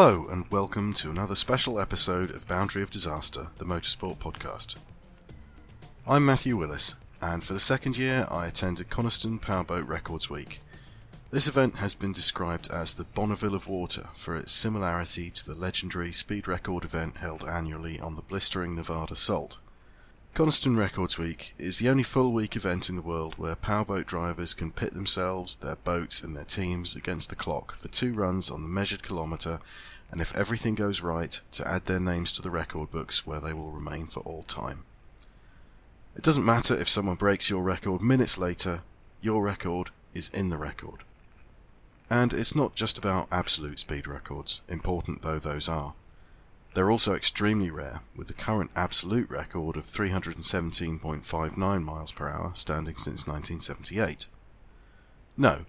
Hello, and welcome to another special episode of Boundary of Disaster, the motorsport podcast. I'm Matthew Willis, and for the second year I attended Coniston Powerboat Records Week. This event has been described as the Bonneville of Water for its similarity to the legendary speed record event held annually on the blistering Nevada Salt. Coniston Records Week is the only full week event in the world where powerboat drivers can pit themselves, their boats, and their teams against the clock for two runs on the measured kilometre, and if everything goes right, to add their names to the record books where they will remain for all time. It doesn't matter if someone breaks your record minutes later, your record is in the record. And it's not just about absolute speed records, important though those are. They're also extremely rare, with the current absolute record of 317.59 miles per hour standing since 1978. No,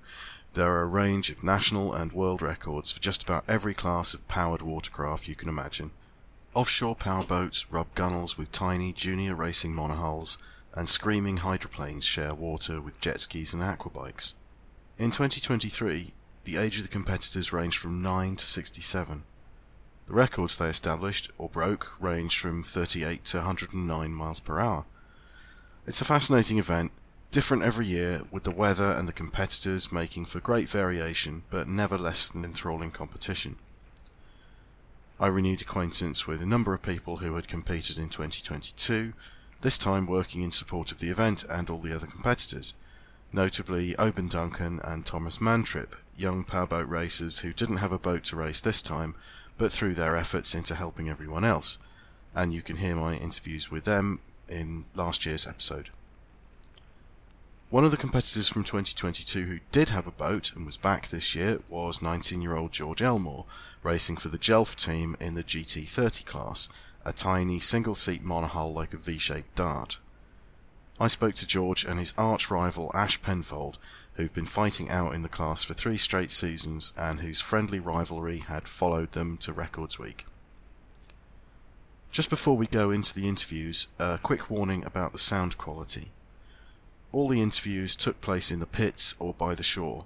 there are a range of national and world records for just about every class of powered watercraft you can imagine. Offshore powerboats rub gunnels with tiny junior racing monohulls, and screaming hydroplanes share water with jet skis and aquabikes. In 2023, the age of the competitors ranged from 9 to 67. The records they established, or broke, ranged from 38 to 109 miles per hour. It's a fascinating event, different every year, with the weather and the competitors making for great variation, but never less than enthralling competition. I renewed acquaintance with a number of people who had competed in 2022, this time working in support of the event and all the other competitors, notably Oban Duncan and Thomas Mantrip, young powerboat racers who didn't have a boat to race this time, but through their efforts into helping everyone else. And you can hear my interviews with them in last year's episode. One of the competitors from 2022 who did have a boat and was back this year was 19 year old George Elmore, racing for the Jelf team in the GT30 class, a tiny single seat monohull like a V shaped dart. I spoke to George and his arch rival Ash Penfold who've been fighting out in the class for three straight seasons and whose friendly rivalry had followed them to Records Week. Just before we go into the interviews, a quick warning about the sound quality. All the interviews took place in the pits or by the shore,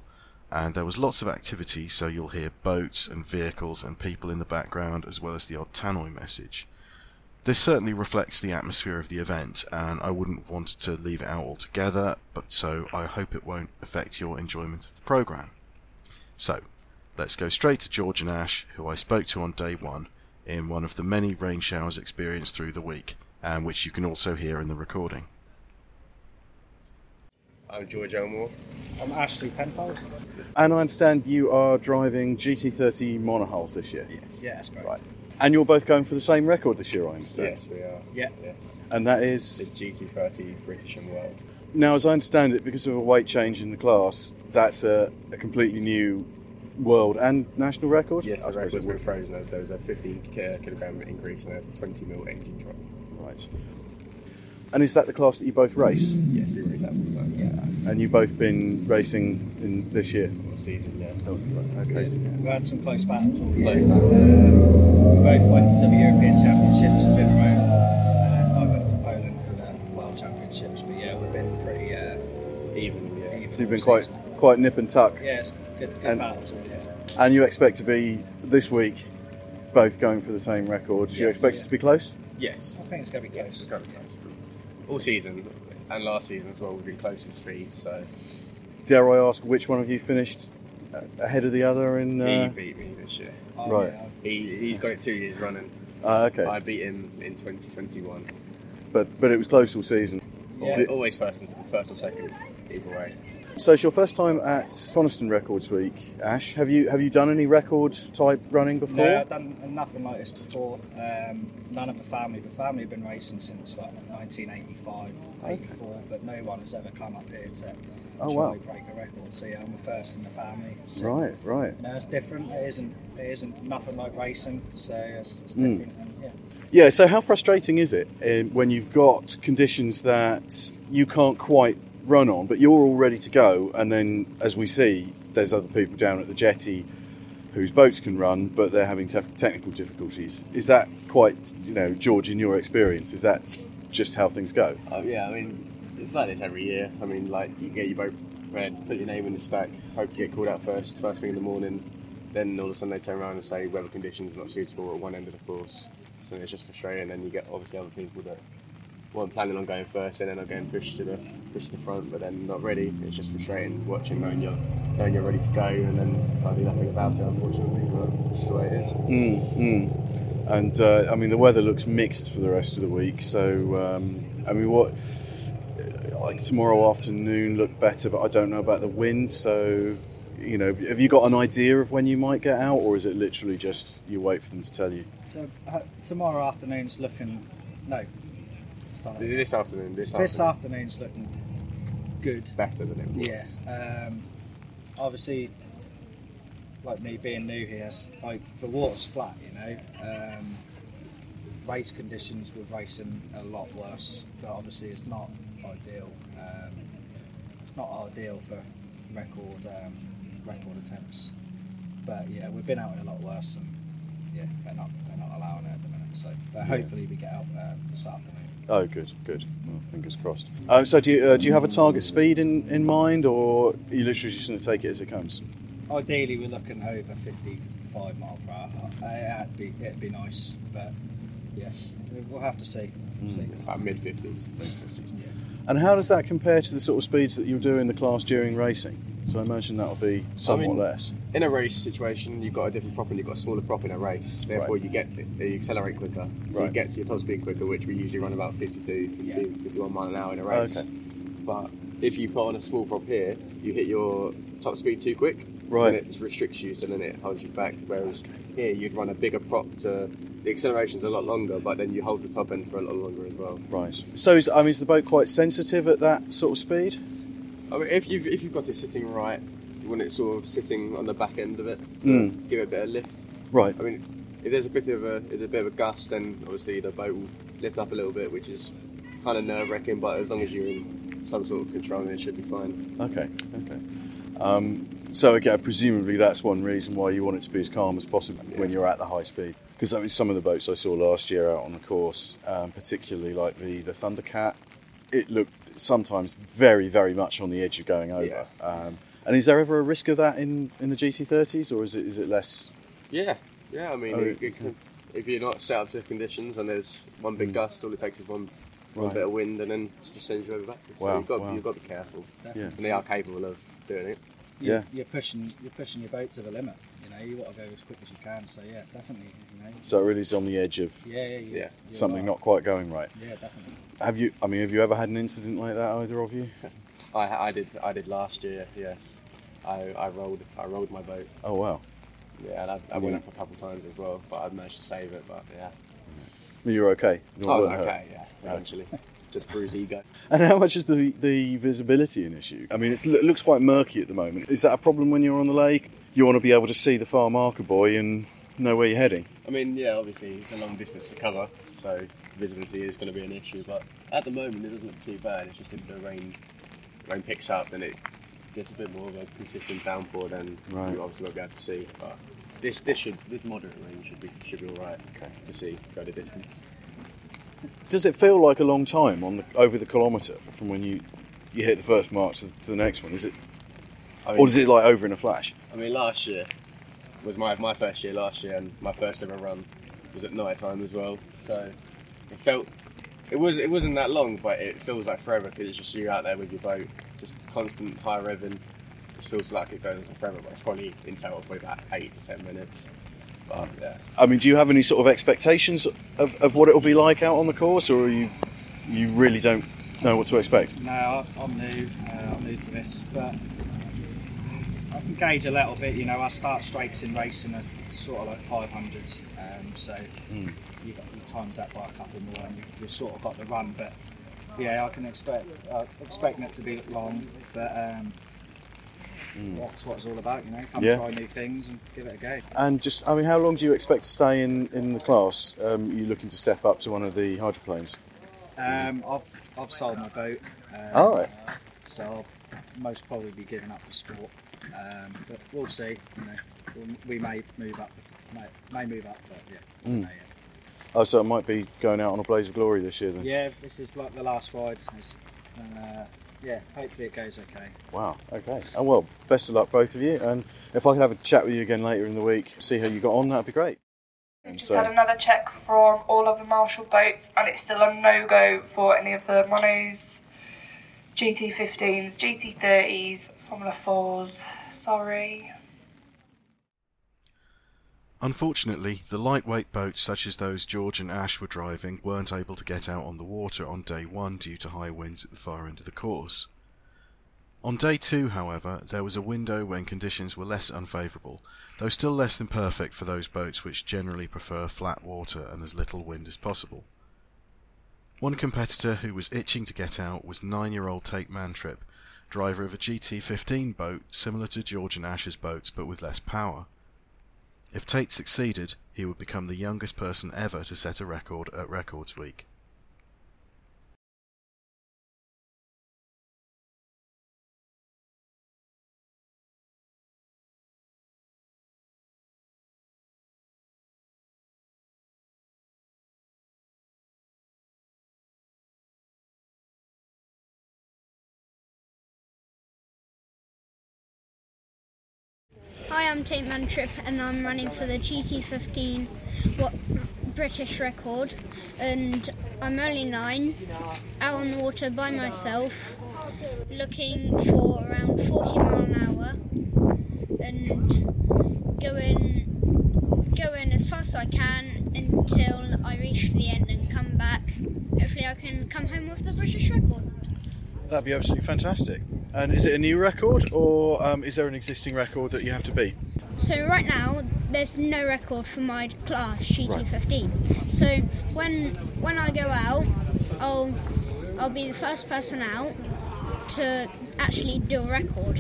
and there was lots of activity, so you'll hear boats and vehicles and people in the background as well as the odd tannoy message. This certainly reflects the atmosphere of the event, and I wouldn't want to leave it out altogether, but so I hope it won't affect your enjoyment of the programme. So, let's go straight to George and Ash, who I spoke to on day one, in one of the many rain showers experienced through the week, and which you can also hear in the recording. I'm George Elmore. I'm Ashley Penfold. And I understand you are driving GT30 monohulls this year. Yes. Yeah, that's great. Right. And you're both going for the same record this year, I understand. Yes, we are. Yeah. Yes. And that is The GT30 British and World. now, as I understand it, because of a weight change in the class, that's a, a completely new world and national record. Yes, I the suppose record's it been frozen as there was a 15 ki- kilogram increase and a 20 mil engine drop. Right. And is that the class that you both race? Yes, we race that all the time. Yeah. And you've both been racing in this year? All season, yeah. That was right. Okay. We've had some close battles all year. Close Um, battles. we both went to the European Championships at Viverone, and I went to Poland for the World Championships. But yeah, we've been pretty uh, Even, yeah. even So you've been quite season. quite nip and tuck. Yeah, it's good, good And- battles all year. And you expect to be this week both going for the same record. Do you Yes. expect it to be close? Yes. I think it's going to be close. it's got to be close. All season and last season as well, we've been close in speed, so Dare I ask which one of you finished uh, ahead of the other in? he Uh... beat me this year. Oh, Right. yeah. He, he's got it two years running. Ah, okay, I beat him in 2021. but but it was close all season. Yeah. Did- Always first, and, first or second, either way. So it's your first time at Coniston Records Week, Ash. Have you have you done any record type running before? No, I've done nothing like this before. Um, none of the family. The family have been racing since like 1985, 84, but no one has ever come up here to Oh, try wow. and break a record. So yeah, I'm the first in the family. So, Right, right. No, it's different. It isn't. It isn't nothing like racing. So it's, it's Mm. different. And, yeah. Yeah. So how frustrating is it um, when you've got conditions that you can't quite run on, but you're all ready to go, and then as we see, there's other people down at the jetty whose boats can run, but they're having te- technical difficulties. Is that quite, you know, George, in your experience, is that just how things go? Uh, yeah, I mean, it's like this every year. I mean, like you get your boat prepared, put your name in the stack, hope to get called out first, first thing in the morning, then all of a sudden they turn around and say weather conditions are not suitable at one end of the course. So it's just frustrating. And then you get obviously other people that weren't planning on going first and then are getting pushed to the pushed to the front, but then not ready. It's just frustrating watching knowing you're knowing you're ready to go and then can't do nothing about it. Unfortunately, but it's just the way it is. Mm, mm. And uh, I mean, the weather looks mixed for the rest of the week. So, um, I mean, what like tomorrow afternoon look better, but I don't know about the wind. So, you know, have you got an idea of when you might get out, or is it literally just you wait for them to tell you? So uh, tomorrow afternoon's looking no. Sorry. This afternoon, this, This afternoon, afternoon's looking good. better than it was. Yeah. Um, obviously, like me being new here, like the water's flat, you know. Um, race conditions with racing a lot worse, but obviously it's not ideal. Um, it's not ideal for record um, record attempts. But yeah, we've been out in a lot worse, and yeah, they're not they're not allowing it at the minute. So, but hopefully we get out um, this afternoon. Oh, good, good. Well, fingers crossed. Uh, so, do you uh, do you have a target speed in, in mind, or are you literally just going to take it as it comes? Ideally, we're looking over 55 mile per hour. Uh, it'd be it'd be nice, but yes, we'll have to see. see. About mid fifties. Yeah. And how does that compare to the sort of speeds that you do in the class during racing? So, I imagine that'll be somewhat mean- less. In a race situation, you've got a different prop and you've got a smaller prop in a race. Therefore, Right. you get you accelerate quicker, so you get to your top speed quicker, which we usually run about 52, 52 Yeah. 51 mile an hour in a race. Okay. But if you put on a small prop here, you hit your top speed too quick, Right. and it restricts you, so then it holds you back. Whereas here, you'd run a bigger prop to the acceleration's a lot longer, but then you hold the top end for a lot longer as well. Right. So, is, I mean, is the boat quite sensitive at that sort of speed? I mean, if you've if you've got it sitting right, you want it sort of sitting on the back end of it, to Mm. give it a bit of lift. Right. I mean, if there's a bit of a if there's a bit of a gust, then obviously the boat will lift up a little bit, which is kind of nerve wracking. But as long as you're in some sort of control, then it should be fine. Okay. Okay. Um, so again, presumably that's one reason why you want it to be as calm as possible when you're at the high speed. Because I mean, some of the boats I saw last year out on the course, um, particularly like the the Thundercat, it looked sometimes very, very much on the edge of going over. Um, and is there ever a risk of that in, in the GT30s, or is it is it less? Yeah, yeah. I mean, Oh, it, it can, if you're not set up to the conditions and there's one big gust, all it takes is one one Right. bit of wind, and then it just sends you over backwards. Wow, So you've got wow. you've got to be careful, Yeah. and they are capable of doing it. You're, Yeah. you're pushing you're pushing your boat to the limit. You know, you want to go as quick as you can. So yeah, definitely. You know, So it really is on the edge of yeah, yeah, yeah. Yeah. something right. not quite going right. Yeah, definitely. Have you? I mean, have you ever had an incident like that, either of you? I, I did I did last year. Yes, I, I rolled I rolled my boat. Oh wow. Yeah, and I, I went up a couple times as well, but I managed to save it. But yeah, You're okay. You oh, weren't hurt? okay, yeah, eventually, just bruised ego. And how much is the the visibility an issue? I mean, it's, it looks quite murky at the moment. Is that a problem when you're on the lake? You want to be able to see the far marker buoy and know where you're heading. I mean, yeah, obviously it's a long distance to cover, so visibility is going to be an issue. But at the moment, it doesn't look too bad. It's just if the rain rain picks up, then it gets a bit more of a consistent downpour. Then Right. you obviously won't be able to see. But this this should this moderate rain should be should be all right. Okay. To see go the distance. Does it feel like a long time on the, over the kilometre from when you you hit the first mark to, to the next one? Is it, I mean, or is it like over in a flash? I mean, last year was my my first year last year, and my first ever run was at night time as well. So it felt it was it wasn't that long, but it feels like forever because it's just you out there with your boat, just constant high revving. It feels like it goes on forever, but it's probably in total probably about eight to ten minutes. But yeah, I mean, do you have any sort of expectations of, of what it'll be like out on the course, or are you you really don't know what to expect? No, I- I'm new. Uh, I'm new to this, but I can gauge a little bit. You know, I start straights in racing at sort of like 500s, um, so Mm. you got you times that by a couple more, and you, you've sort of got the run. But yeah, I can expect uh, expecting it to be long, but um, that's what it's all about. You know, come Yeah. try new things and give it a go. And just, I mean, how long do you expect to stay in, in the class? Um, are you looking to step up to one of the hydroplanes? Um, I've I've sold my boat. Um, All right. So I'll most probably be giving up the sport, um, but we'll see. You know, we'll, we may move up. May, may move up, but yeah. Mm. may, Oh, so it might be going out on a blaze of glory this year then. yeah. Yeah, this is like the last ride. Uh, yeah, hopefully it goes okay. Wow. Okay. Oh well, best of luck, both of you. And if I can have a chat with you again later in the week, see how you got on, that'd be great. We just So- had another check from all of the Marshall boats, and it's still a no go for any of the monos, GT15s, GT30s, Formula 4s. Sorry. Unfortunately, the lightweight boats such as those George and Ash were driving weren't able to get out on the water on day one due to high winds at the far end of the course. On day two, however, there was a window when conditions were less unfavourable, though still less than perfect for those boats which generally prefer flat water and as little wind as possible. One competitor who was itching to get out was nine-year-old Tate Mantrip, driver of a GT15 boat similar to George and Ash's boats but with less power. If Tate succeeded, he would become the youngest person ever to set a record at Records Week. Um, I'm Tate Mantrip and I'm running for the GT15 what, British record. And I'm only nine, out on the water by myself, looking for around 40 mile an hour and going, going as fast as I can until I reach the end and come back. Hopefully, I can come home with the British record. That'd be absolutely fantastic. And is it a new record, or um, is there an existing record that you have to beat? So right now there's no record for my class GT15. So when when I go out, I'll I'll be the first person out to actually do a record.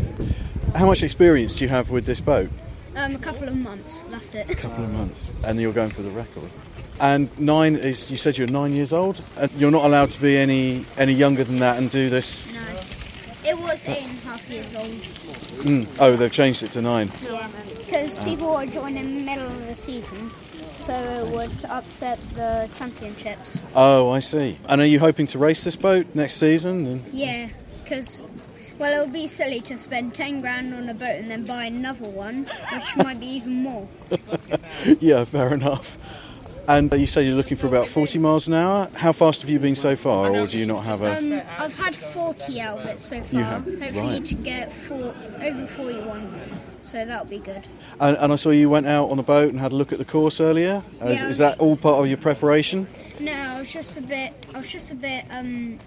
How much experience do you have with this boat? Um, a couple of months. That's it. A couple of months. And you're going for the record. And nine is you said you're nine years old, and you're not allowed to be any any younger than that and do this. No, it was eight and a half years old. Mm. Oh, they've changed it to nine. Yeah, because people were joining in the middle of the season, so it would upset the championships. Oh, I see. And are you hoping to race this boat next season? Yeah, because well, it would be silly to spend ten grand on a boat and then buy another one, which might be even more. yeah, fair enough. And you say you're looking for about 40 miles an hour. How fast have you been so far, or do you not have a? Um, I've had 40 out of it so far. You have? Hopefully Right. to get four, over 41. So that'll be good. And, and I saw you went out on the boat and had a look at the course earlier. Is, Yeah. is that all part of your preparation? No, I was just a bit. I was just a bit. Um,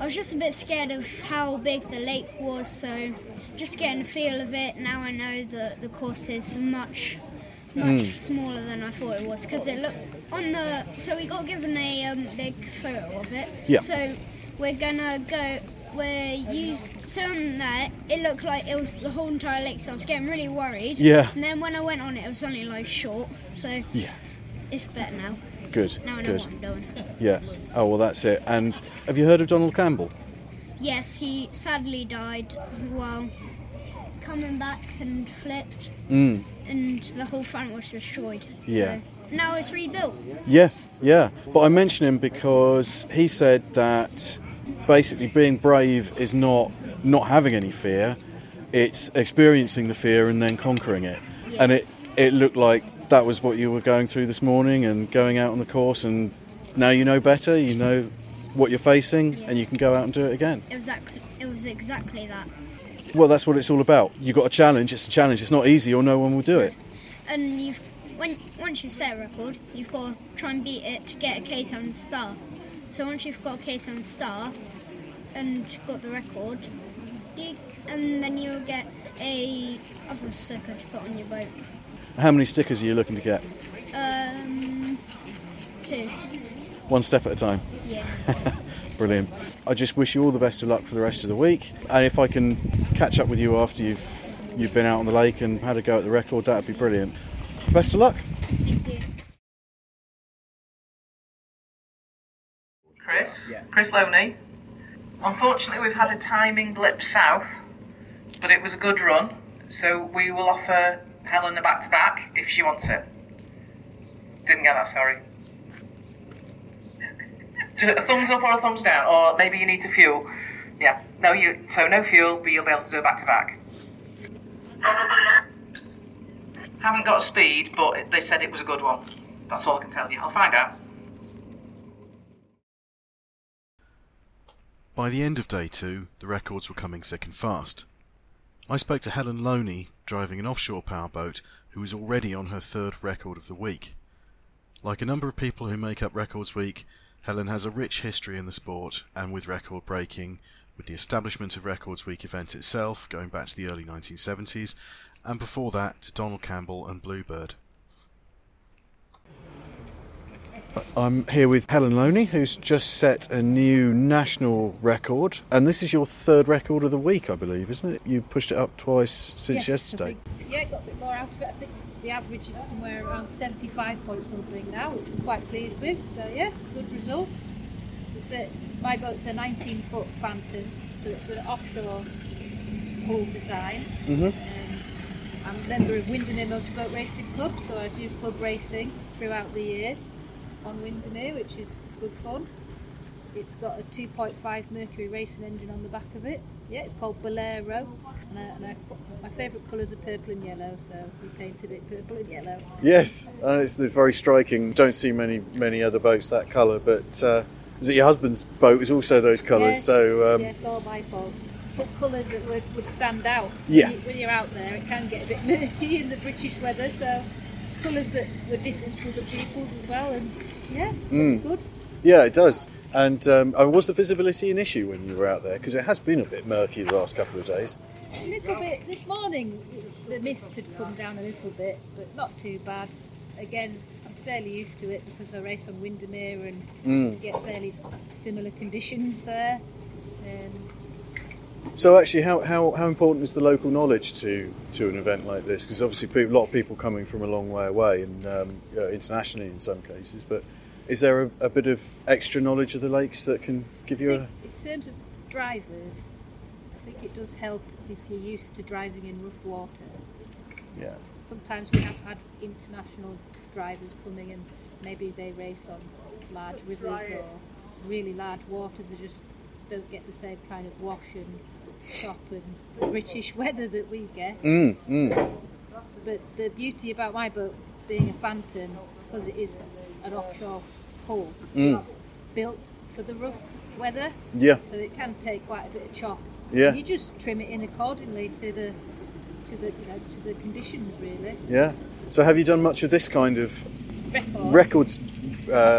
I was just a bit scared of how big the lake was. So just getting a feel of it. Now I know that the course is much, much Mm. smaller than I thought it was because it looked on the. So we got given a um, big photo of it. Yeah. So we're gonna go. We're use so on that it looked like it was the whole entire lake. So I was getting really worried. Yeah. And then when I went on it, it was only like short. So Yeah. it's better now. Good. Now I know Good. what I'm doing. Yeah. Oh well, that's it. And have you heard of Donald Campbell? Yes, he sadly died while coming back and flipped, Mm. And the whole front was destroyed. Yeah. So now it's rebuilt. Yeah, yeah. But I mention him because he said that basically being brave is not not having any fear; it's experiencing the fear and then conquering it. Yeah. And it it looked like that was what you were going through this morning and going out on the course. And now you know better. You know what you're facing, and you can go out and do it again. It was exactly, it was exactly that. Well, that's what it's all about. You've got a challenge. It's a challenge. It's not easy, or no one will do it. And you've when once you've set a record, you've got to try and beat it to get a K7 star. So once you've got a K7 star and got the record, you, and then you'll get a other sticker to put on your boat. How many stickers are you looking to get? Um, two. One step at a time. Yeah. Brilliant. I just wish you all the best of luck for the rest of the week. And if I can catch up with you after you've you've been out on the lake and had a go at the record, that'd be brilliant. Best of luck. Chris? Chris Loney. Unfortunately, we've had a timing blip south, but it was a good run, so we will offer Helen a back to back if she wants it. Didn't get that, sorry. A thumbs up or a thumbs down, or maybe you need to fuel. Yeah. No, you. So no fuel, but you'll be able to do it back to back. Haven't got speed, but they said it was a good one. That's all I can tell you. I'll find out. By the end of day two, the records were coming thick and fast. I spoke to Helen Loney, driving an offshore powerboat, who was already on her third record of the week. Like a number of people who make up Records Week, Helen has a rich history in the sport and with record breaking, with the establishment of Records Week event itself going back to the early 1970s, and before that to Donald Campbell and Bluebird. I'm here with Helen Loney, who's just set a new national record, and this is your third record of the week, I believe, isn't it? You pushed it up twice since Yes, I yesterday. think- yeah, got a bit more out of it. I think the average is somewhere around 75 point something now, which I'm quite pleased with. So yeah, good result. A, my boat's a 19 foot Phantom, so it's an offshore hull design. Mhm. Um, I'm a member of Windermere Motorboat Racing Club, so I do club racing throughout the year on Windermere, which is good fun. It's got a 2.5 Mercury racing engine on the back of it. Yeah, it's called Bolero, and, I, and I, my favourite colours are purple and yellow, so we painted it purple and yellow. Yes, and it's very striking. Don't see many many other boats that colour, but uh, is it your husband's boat? Is also those colours. Yes, so um, yes, all my fault. Put colours that would, would stand out. Yeah. When, you, you're out there, it can get a bit murky in the British weather, so colours that were different to the people's as well, and yeah, Mm. looks good. yeah, it does. And um, uh, was the visibility an issue when you were out there? Because it has been a bit murky the last couple of days. A little bit. This morning, the mist had come down a little bit, but not too bad. Again, I'm fairly used to it because I race on Windermere and Mm. get fairly similar conditions there. Um, So actually, how, how, how important is the local knowledge to, to an event like this? Because obviously, people, a lot of people coming from a long way away and um, uh, internationally in some cases. But is there a, a bit of extra knowledge of the lakes that can give I you a in terms of drivers, I think it does help if you're used to driving in rough water. yeah? Sometimes we have had international drivers coming and maybe they race on large rivers or really large waters. They just don't get the same kind of wash and chop and British weather that we get. Mm, mm. But the beauty about my boat being a Phantom, because it is an offshore hull, Mm. it's built for the rough weather, Yeah, so it can take quite a bit of chop. Yeah. And you just trim it in accordingly to the to the you know to the conditions really. yeah. So have you done much of this kind of Record. records uh,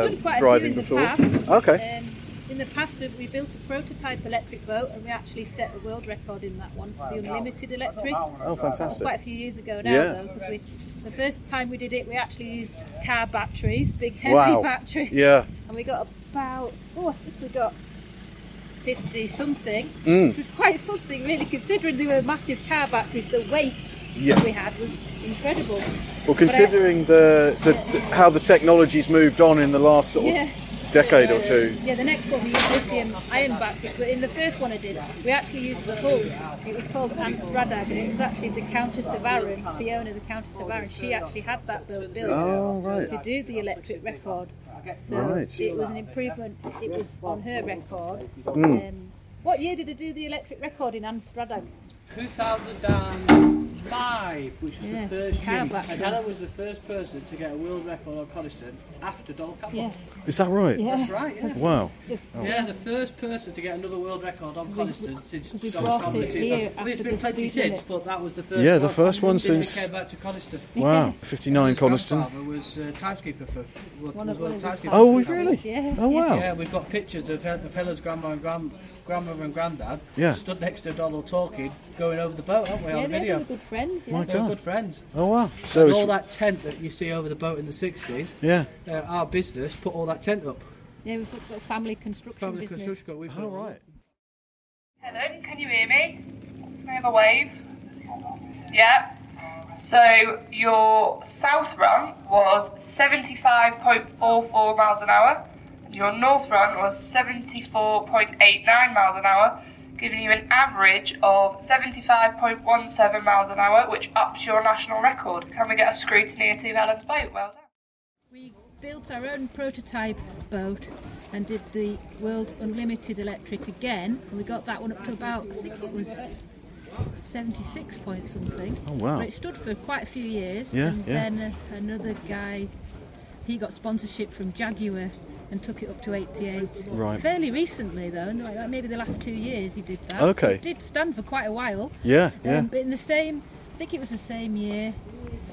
I've done quite a driving few before? the past. Okay. Um, in the past, uh, we built a prototype electric boat, and we actually set a world record in that one for the unlimited electric. Oh, fantastic. Quite a few years ago now, Yeah. though, because we the first time we did it, we actually used car batteries, big heavy Wow. batteries. Yeah. And we got about oh, I think we got. 50 something, Mm. which was quite something really, considering they were massive car batteries. The weight Yeah. that we had was incredible. Well, considering the, the, the how the technology's moved on in the last sort of Yeah. Decade or two. Yeah, the next one we used lithium iron batteries, but in the first one I did, we actually used the hull. It was called An Stradag, and it was actually the Countess of Arran, Fiona, the Countess of Arran. She actually had that boat built Oh, right. to do the electric record. So Right. it was an improvement. It was on her record. Mm. Um, what year did I do the electric record in An Stradag? 2005, which was Yeah, the first car year. And batteries. Helen was the first person to get a world record on Coniston after Donald Campbell. Yes. Is that right? Yeah. That's right, yeah. Wow. The- Yeah, the first person to get another world record on Coniston since we Donald brought Campbell. it here I mean, it's been the plenty speed limit. since, but that was the first. Yeah, the one first one since since- came back to Coniston. Wow. 59 Coniston. grandfather was uh, timekeeper for was, One was of- world one of timekeeper Oh, for we Campbell. really? Yeah. Oh, wow. Yeah, we've got pictures of, Hel- of Helen's grandma and grand, grandmother and granddad Yeah. stood next to Donald talking, going over the boat, haven't we, Yeah, on the they video? were good friends. Yeah. My They were God. good friends. Oh, wow. So and all that tent that you see over the boat in the 60s, yeah. uh, our business put all that tent up. Yeah, we've got a family construction Family business. construction. We put Oh, it all right. Helen, can you hear me? Can I have a wave? Yeah. So your south run was 75.44 miles an hour. Your north run was 74.89 miles an hour, giving you an average of 75.17 miles an hour, which ups your national record. Can we get a scrutiny to Helen's boat? Well done. We built our own prototype boat and did the World Unlimited Electric again. And we got that one up to about, I think it was 76 point something. Oh, wow. But it stood for quite a few years. Yeah, and yeah. then uh, another guy, he got sponsorship from Jaguar and took it up to 88. Right. Fairly recently though, and like maybe the last two years he did that. Okay. So it did stand for quite a while. Yeah, yeah. Um, but in the same, I think it was the same year.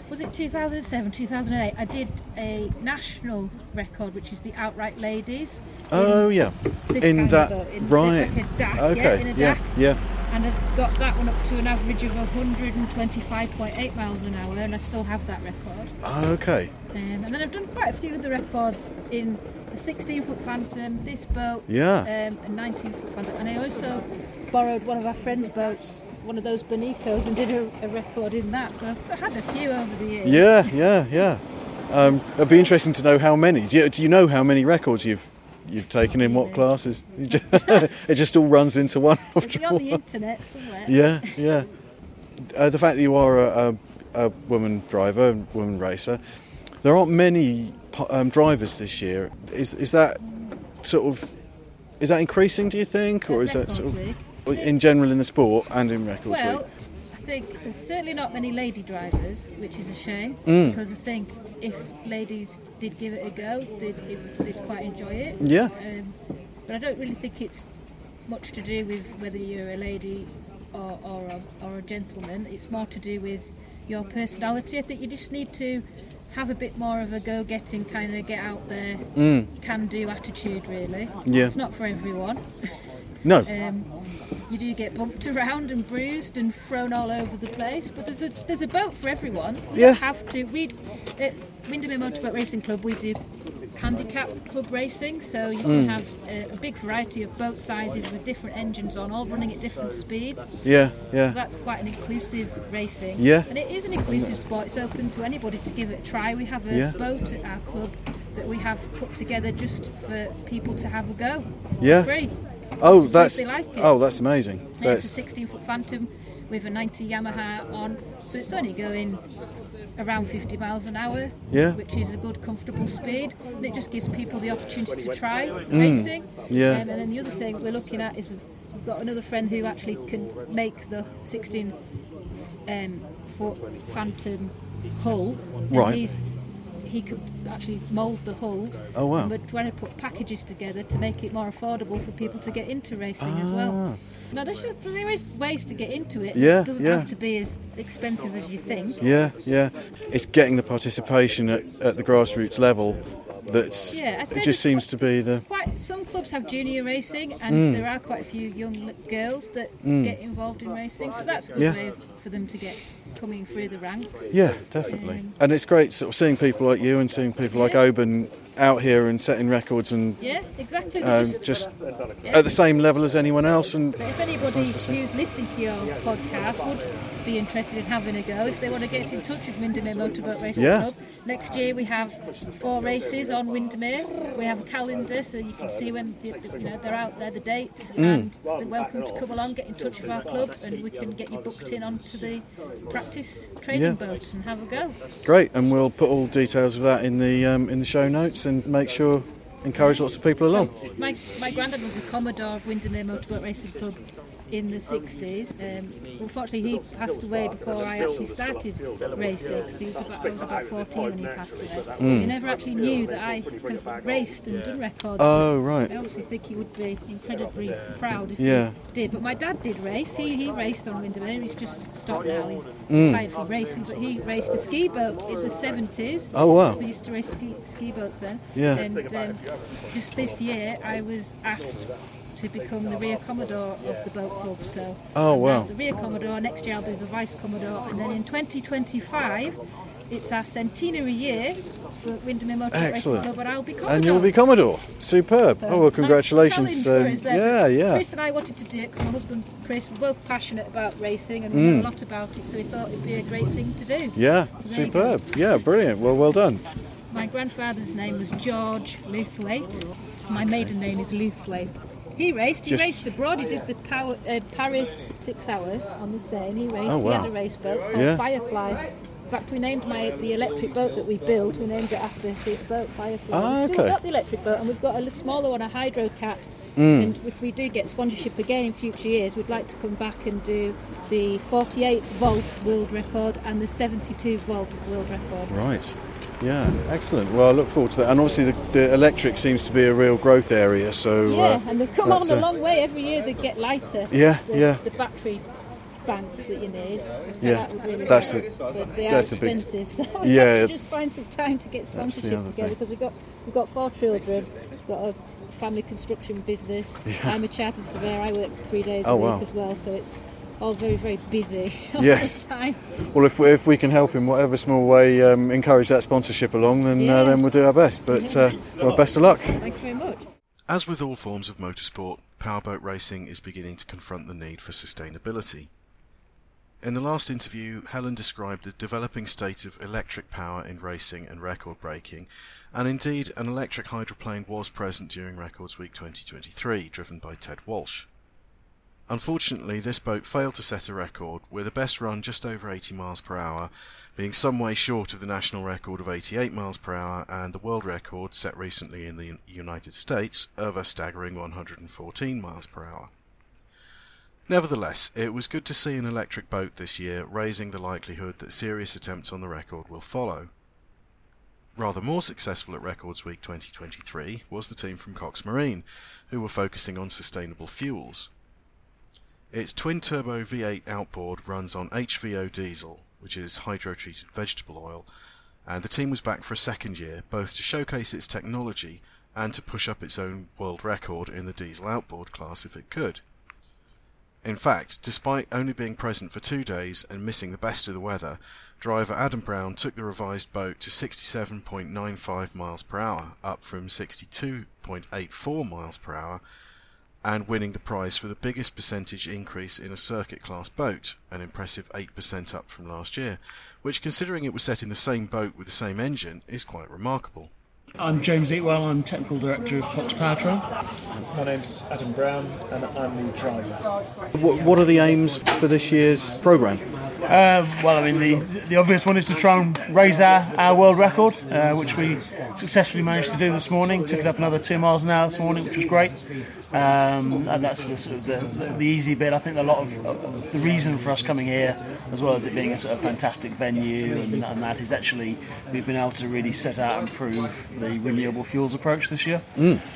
Was it 2007, 2008? I did a national record, which is the Outright Ladies. Oh yeah, in that in right. like a DAC, yeah, okay, in a yeah, yeah. And I've got that one up to an average of 125.8 miles an hour, and I still have that record. Okay, Um, and then I've done quite a few of the records in a 16 foot Phantom, this boat, Yeah. um, a 19 foot Phantom, and I also borrowed one of our friends' boats, one of those Bonicos, and did a, a record in that. So I've had a few over the years. yeah, yeah, yeah. Um, it'd be interesting to know how many. Do you, do you know how many records you've you've taken in what classes? It just all runs into one. It'll after be on the internet somewhere. Yeah, yeah. Uh, the fact that you are a, a, a woman driver, a woman racer, there aren't many um, drivers this year. Is is that sort of is that increasing? Do you think, or is that sort of in general in the sport and in records Well? I think there's certainly not many lady drivers, which is a shame Mm. because I think if ladies did give it a go, they'd, they'd quite enjoy it. Yeah. Um, but I don't really think it's much to do with whether you're a lady or, or, a, or a gentleman. It's more to do with your personality. I think you just need to have a bit more of a go-getting kind of get out there, Mm. can-do attitude. Really, Yeah. it's not for everyone. No. Um, you do get bumped around and bruised and thrown all over the place, but there's a there's a boat for everyone. You Yeah. have to. We at Windermere Motorboat Racing Club we do handicap club racing, so you can Mm. have a, a big variety of boat sizes with different engines on, all running at different speeds. Yeah, yeah. So that's quite an inclusive racing. Yeah. And it is an inclusive sport. It's open to anybody to give it a try. We have a Yeah. boat at our club that we have put together just for people to have a go. Yeah. Free. Oh, Just to see if that's like it. oh, that's amazing. Yeah, it's a 16 foot Phantom with a 90 Yamaha on, so it's only going around 50 miles an hour, Yeah. which is a good, comfortable speed, and it just gives people the opportunity to try racing. Mm. Yeah. Um, and then the other thing we're looking at is we've, we've got another friend who actually can make the 16 um, foot Phantom hull. Right. He's, he could actually mould the hulls. Oh, wow. And we're trying to put packages together to make it more affordable for people to get into racing as Ah. well. Now there's just, there is ways to get into it. Yeah, It doesn't yeah. have to be as expensive as you think. yeah, yeah. It's getting the participation at, at the grassroots level. That's Yeah, it just seems to be the Quite some clubs have junior racing, and Mm. there are quite a few young girls that Mm. get involved in racing. So that's a good Yeah. way for them to get coming through the ranks. Yeah, definitely. Um, and it's great sort of seeing people like you and seeing people like Oban out here and setting records and Yeah, exactly. um, Just- Yeah. at the same level as anyone else. And But if anybody nice who's listening to your podcast would be interested in having a go, if they want to get in touch with Windermere Motorboat Racing Yeah. Club, next year we have four races on Windermere. We have a calendar so you can see when the, the- you know they're out there, the dates, Mm. and they're welcome to come along, get in touch with our club, and we can get you booked in onto the practice training Yeah. boat and have a go. Great, and we'll put all details of that in the um, in the show notes and make sure encourage lots of people along. My, my granddad was a Commodore of Windermere Motorboat Racing Club in the 60s. Um, unfortunately, he passed away before I actually started racing. He was about, I was about 14 when he passed away. Mm. He never actually knew that I had raced and done records. Oh, right. I obviously think he would be incredibly proud if Yeah. he did. But my dad did race. He, he raced on Windermere. He's just stopped now. He's Mm. retired from racing. But he raced a ski boat in the 70s. Oh, wow. They used to race ski, ski boats then. Yeah. And um, just this year, I was asked to become the rear commodore of the boat club. So Oh, wow. the rear commodore. Next year, I'll be the vice commodore, and then in 2025, it's our centenary year for Windermere Motor Racing. Club, and I'll be commodore. And you'll be Commodore. Superb. So, oh well, congratulations. um, us yeah, yeah. Chris and I wanted to do it because my husband Chris were both passionate about racing and we Mm. know a lot about it, so we thought it'd be a great thing to do. Yeah, So there you go. superb. Yeah, brilliant. Well, well done. My grandfather's name was George Luthwaite. My maiden name is Luthwaite. He raced. He Just- raced abroad. He did the power, uh, Paris six hour on the Seine. He raced. Oh, He had a race boat called Yeah. Firefly In fact, we named my the electric boat that we built. We named it after his boat, Firefly. Ah, we've still okay. got the electric boat, and we've got a little smaller one, a Hydro Cat. Mm. And if we do get sponsorship again in future years, we'd like to come back and do the 48 volt world record and the 72 volt world record. Right. Yeah, excellent. Well, I look forward to that. And obviously, the, the electric seems to be a real growth area. So Yeah, uh, and they've come on a a- long way. Every year they get lighter. Yeah, the, yeah. The battery banks that you need. So Yeah, that would really that's help. the- But they are that's the big- expensive. So Yeah, just find some time to get sponsorship together because we've got we've got four children. We've got a family construction business. Yeah. I'm a chartered surveyor. I work three days Oh, a week wow. as well. So it's all very very busy. all Yes. the time. Well, if we, if we can help in whatever small way um, encourage that sponsorship along, then Yeah. uh, then we'll do our best. But uh, well, best of luck. Thank you very much. As with all forms of motorsport, powerboat racing is beginning to confront the need for sustainability. In the last interview, Helen described the developing state of electric power in racing and record breaking, and indeed an electric hydroplane was present during Records Week 2023, driven by Ted Walsh. Unfortunately, this boat failed to set a record, with a best run just over 80 miles per hour, being some way short of the national record of 88 miles per hour and the world record set recently in the United States of a staggering 114 miles per hour. Nevertheless, it was good to see an electric boat this year, raising the likelihood that serious attempts on the record will follow. Rather more successful at Records Week 2023 was the team from Cox Marine, who were focusing on sustainable fuels. Its twin-turbo V8 outboard runs on HVO diesel, which is hydro-treated vegetable oil, and the team was back for a second year, both to showcase its technology and to push up its own world record in the diesel outboard class if it could. In fact, despite only being present for two days and missing the best of the weather, driver Adam Brown took the revised boat to 67.95 miles per hour, up from 62.84 miles per hour, and winning the prize for the biggest percentage increase in a circuit class boat, an impressive 8% up from last year, which considering it was set in the same boat with the same engine is quite remarkable. I'm James Eatwell, I'm Technical Director of Cox Powertrain. My name's Adam Brown and I'm the driver. What, what are the aims for this year's programme? Uh, well, I mean, the, the obvious one is to try and raise our, our world record, uh, which we successfully managed to do this morning. Took it up another two miles an hour this morning, which was great. Um, and that's the, sort of the, the, the easy bit. I think a lot of uh, the reason for us coming here, as well as it being a sort of fantastic venue, and, and that is actually we've been able to really set out and prove the renewable fuels approach this year.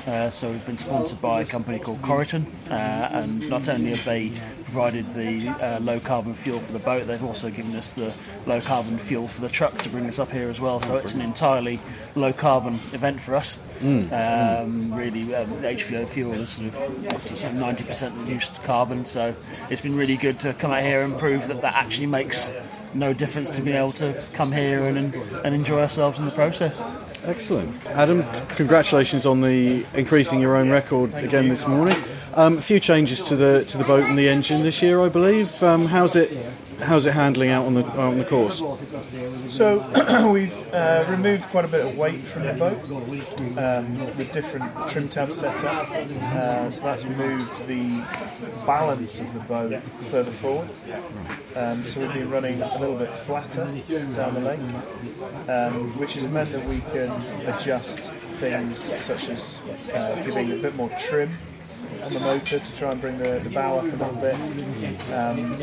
Uh, so we've been sponsored by a company called Coryton, uh, and not only have they provided the uh, low carbon fuel for the boat, they've also given us the low carbon fuel for the truck to bring us up here as well. So it's an entirely low carbon event for us. Um, really, um, HVO fuel is sort of up to sort of 90% reduced carbon, so it's been really good to come out here and prove that that actually makes no difference to be able to come here and, and enjoy ourselves in the process. Excellent. Adam, congratulations on the increasing your own record again this morning. Um, a few changes to the to the boat and the engine this year, I believe. Um, how's it how's it handling out on the out on the course? So we've uh, removed quite a bit of weight from the boat um, with different trim tab setup. Uh, so that's moved the balance of the boat further forward. Um, so we've been running a little bit flatter down the lake, um, which has meant that we can adjust things such as uh, giving a bit more trim on the motor to try and bring the, the bow up a little bit, um,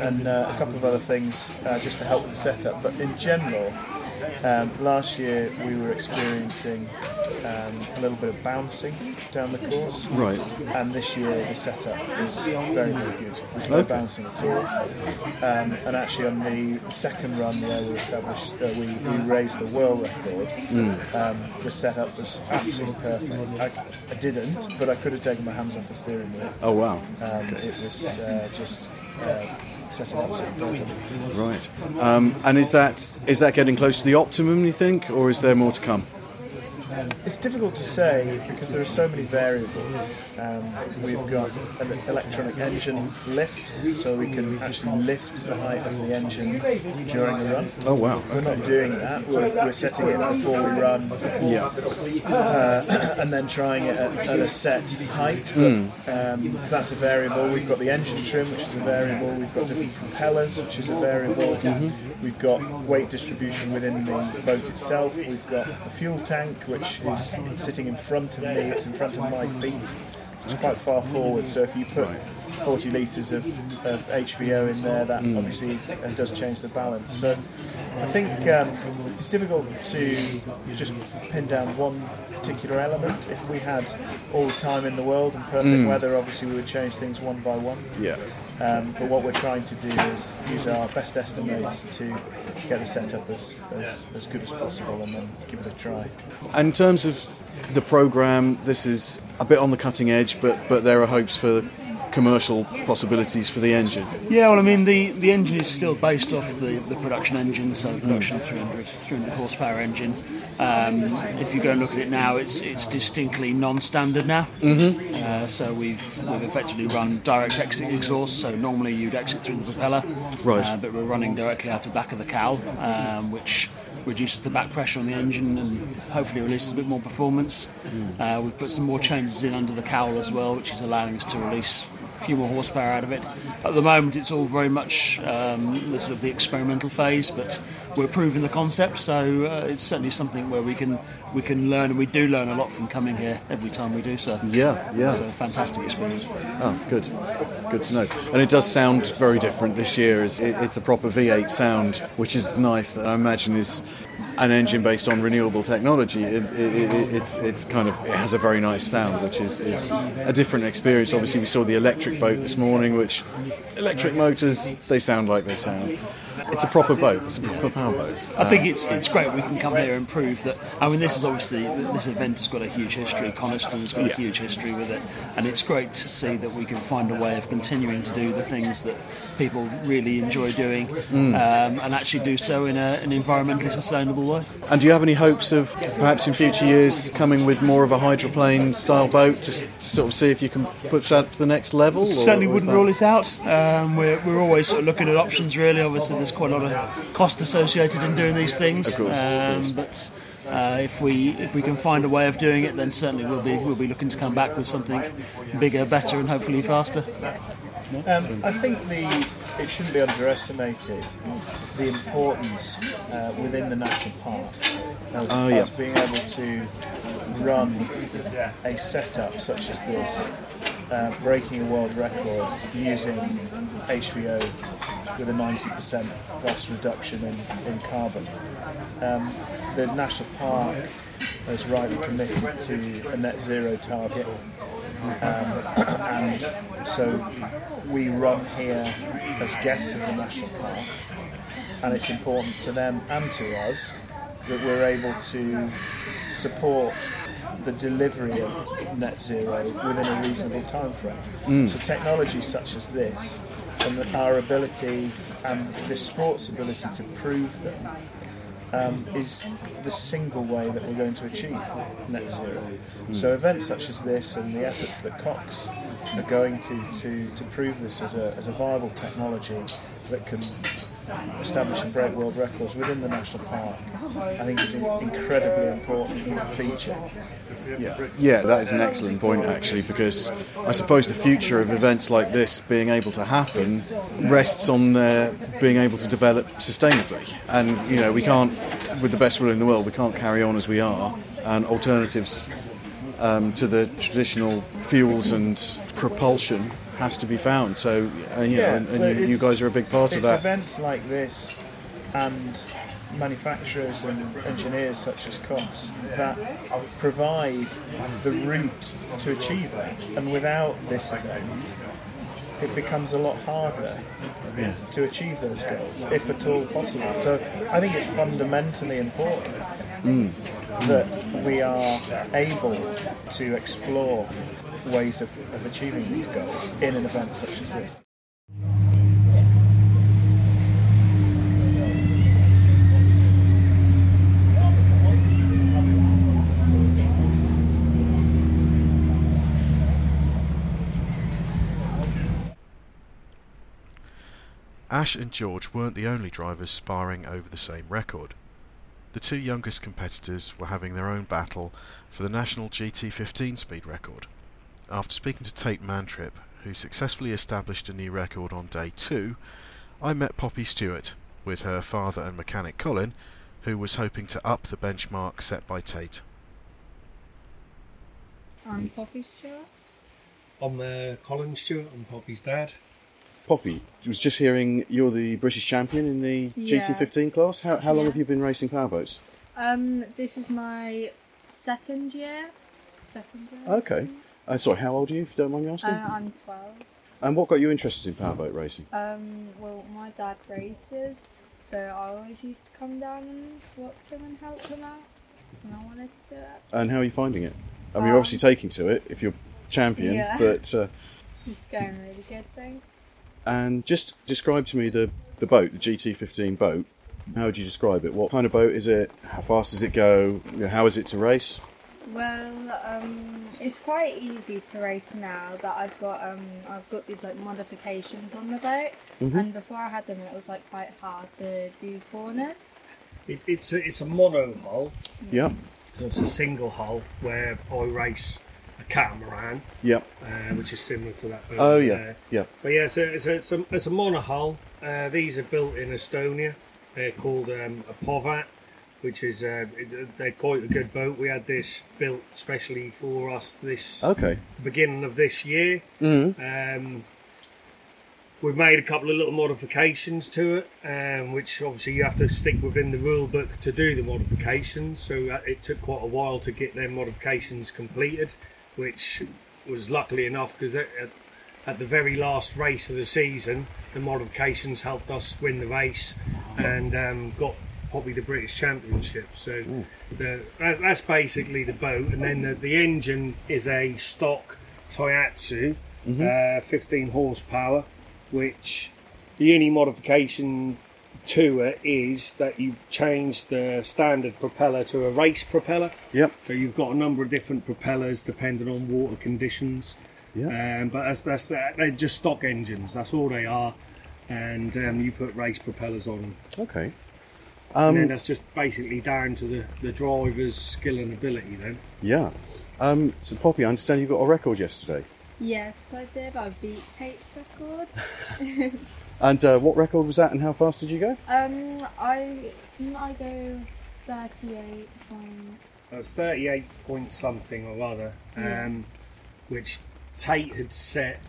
and uh, a couple of other things uh, just to help the setup. But in general, um, last year we were experiencing um, a little bit of bouncing down the course, Right. and this year the setup is very, very good. There's no Okay. bouncing at all. Um, and actually, on the second run where we established, uh, we, we raised the world record, um, the setup was absolutely perfect. I, I didn't, but I could have taken my hands off the steering wheel. Oh wow. Um, It was uh, just uh, setting up. Right. Um, and is that is that getting close to the optimum? You think, or is there more to come? It's difficult to say because there are so many variables. Um, we've got an electronic engine lift, so we can actually lift the height of the engine during the run. Oh wow. We're not doing that. We're, we're setting it before we run, Yeah. uh, and then trying it at, at a set height. Um, so that's a variable. We've got the engine trim, which is a variable. We've got different propellers, which is a variable. We've got weight distribution within the boat itself. We've got a fuel tank, which is sitting in front of me. It's in front of my feet. It's quite far forward. So if you put 40 litres of, of HVO in there, that obviously uh, does change the balance. So I think um, it's difficult to just pin down one particular element. If we had all the time in the world and perfect weather, obviously we would change things one by one. Yeah. Um, but what we're trying to do is use our best estimates to get the setup as, as, as good as possible and then give it a try. And in terms of the program, this is a bit on the cutting edge, but but there are hopes for commercial possibilities for the engine. Yeah, well, I mean, the, the engine is still based off the, the production engine, so the production 300, 300 horsepower engine. Um, if you go and look at it now, it's it's distinctly non-standard now. Mm-hmm. Uh, so we've we've effectively run direct exit exhaust. So normally you'd exit through the propeller, Right. uh, but we're running directly out the back of the cowl, um, which reduces the back pressure on the engine and hopefully releases a bit more performance. Uh, we've put some more changes in under the cowl as well, which is allowing us to release few more horsepower out of it. At the moment, it's all very much um, the sort of the experimental phase, but we're proving the concept. So uh, it's certainly something where we can we can learn, and we do learn a lot from coming here every time we do so. Yeah, yeah. It's a fantastic experience. Oh, good. Good to know. And it does sound very different this year. It's, it, it's a proper V8 sound, which is nice. I imagine is an engine based on renewable technology. It, it, it, it's it's kind of it has a very nice sound, which is, is a different experience. Obviously, we saw the electric boat this morning, which electric motors they sound like they sound. It's a proper boat. It's a proper power boat. I think it's it's great we can come here and prove that. I mean, this is obviously this event has got a huge history. Coniston has got Yeah. a huge history with it, and it's great to see that we can find a way of continuing to do the things that people really enjoy doing, um, and actually do so in a, an environmentally sustainable way. And do you have any hopes of perhaps in future years coming with more of a hydroplane style boat, just to sort of see if you can push that to the next level? or- Certainly wouldn't that- rule it out. Um, we're, we're always sort of looking at options. Really, obviously, there's quite a lot of cost associated in doing these things. Of course, of um, But uh, if we if we can find a way of doing it, then certainly we'll be we'll be looking to come back with something bigger, better, and hopefully faster. Um, I think the it shouldn't be underestimated the importance uh, within the national park of Oh, yeah. being able to run a setup such as this, uh, breaking a world record using HVO with a 90% plus reduction in, in carbon. Um, the national park has rightly committed to a net zero target and um, so we run here as guests of the national park, and it's important to them and to us that we're able to support the delivery of net zero within a reasonable time frame. Mm. So technology such as this and our ability and the sport's ability to prove them um, is the single way that we're going to achieve net zero. So events such as this and the efforts that Cox are going to, to, to prove this as a, as a viable technology that can establish and break world records within the national park, I think is an incredibly important feature. Yeah, that is an excellent point actually, because I suppose the future of events like this being able to happen rests on their being able to develop sustainably. And you know, we can't, with the best will in the world, we can't carry on as we are, and alternatives um, to the traditional fuels and propulsion has to be found. So, uh, you know, and, and you, you guys are a big part of that. events like this and manufacturers and engineers such as Cox that provide the route to achieve that. And without this event, it becomes a lot harder to achieve those goals, if at all possible. So I think it's fundamentally important that we are able to explore ways of, of achieving these goals in an event such as this. Ash and George weren't the only drivers sparring over the same record. The two youngest competitors were having their own battle for the national GT15 speed record. After speaking to Tate Mantrip, who successfully established a new record on day two, I met Poppy Stewart with her father and mechanic Colin, who was hoping to up the benchmark set by Tate. I'm Poppy Stewart. I'm uh, Colin Stewart. I'm Poppy's dad. Poppy, I was just hearing you're the British champion in the Yeah. GT15 class. How, how long Yeah. have you been racing powerboats? Um, this is my second year. Second year. Okay. Uh, sorry, how old are you, if you don't mind me asking? Uh, I'm 12. and what got you interested in powerboat racing? Um, well, my dad races, so I always used to come down and watch him and help him out, and I wanted to do it. And how are you finding it? I mean, you're Um, obviously taking to it if you're champion, Yeah. but uh, It's going really good, thanks. and just describe to me the, the boat, the GT15 boat. How would you describe it? What kind of boat is it? How fast does it go? How is it to race? Well, um, it's quite easy to race now that I've got um, I've got these like modifications on the boat, Mhm. and before I had them, it was like quite hard to do corners. It, it's a, it's a mono hull, Yeah. so it's a single hull where I race a catamaran, Yeah. uh, which is similar to that. boat Oh, yeah. there. Yeah. But yeah, it's a, it's a, it's a, it's a monohull. Uh, these are built in Estonia. They're called um, a Povat, which is uh, they're quite a good boat. We had this built specially for us this Okay. beginning of this year. Mhm. Um, we've made a couple of little modifications to it, um, which obviously you have to stick within the rule book to do the modifications. So uh, it took quite a while to get their modifications completed, which was luckily enough because at the very last race of the season, the modifications helped us win the race and um, got probably the British Championship. So the, that, that's basically the boat, and then the, the engine is a stock Tohatsu, Mhm. uh, 15 horsepower, which the only modification to it is that you change the standard propeller to a race propeller. Yep. So you've got a number of different propellers depending on water conditions. Yeah. Um, but that's, that's that. They're just stock engines. That's all they are. And um, you put race propellers on them. Okay. and then Um, that's just basically down to the, the driver's skill and ability then. yeah. Um, so, Poppy, I understand you got a record yesterday. Yes, I did. I beat Tate's record. And uh, what record was that, and how fast did you go? um, I I go thirty-eight from It was 38 point something or other, um, Yeah. which Tate had set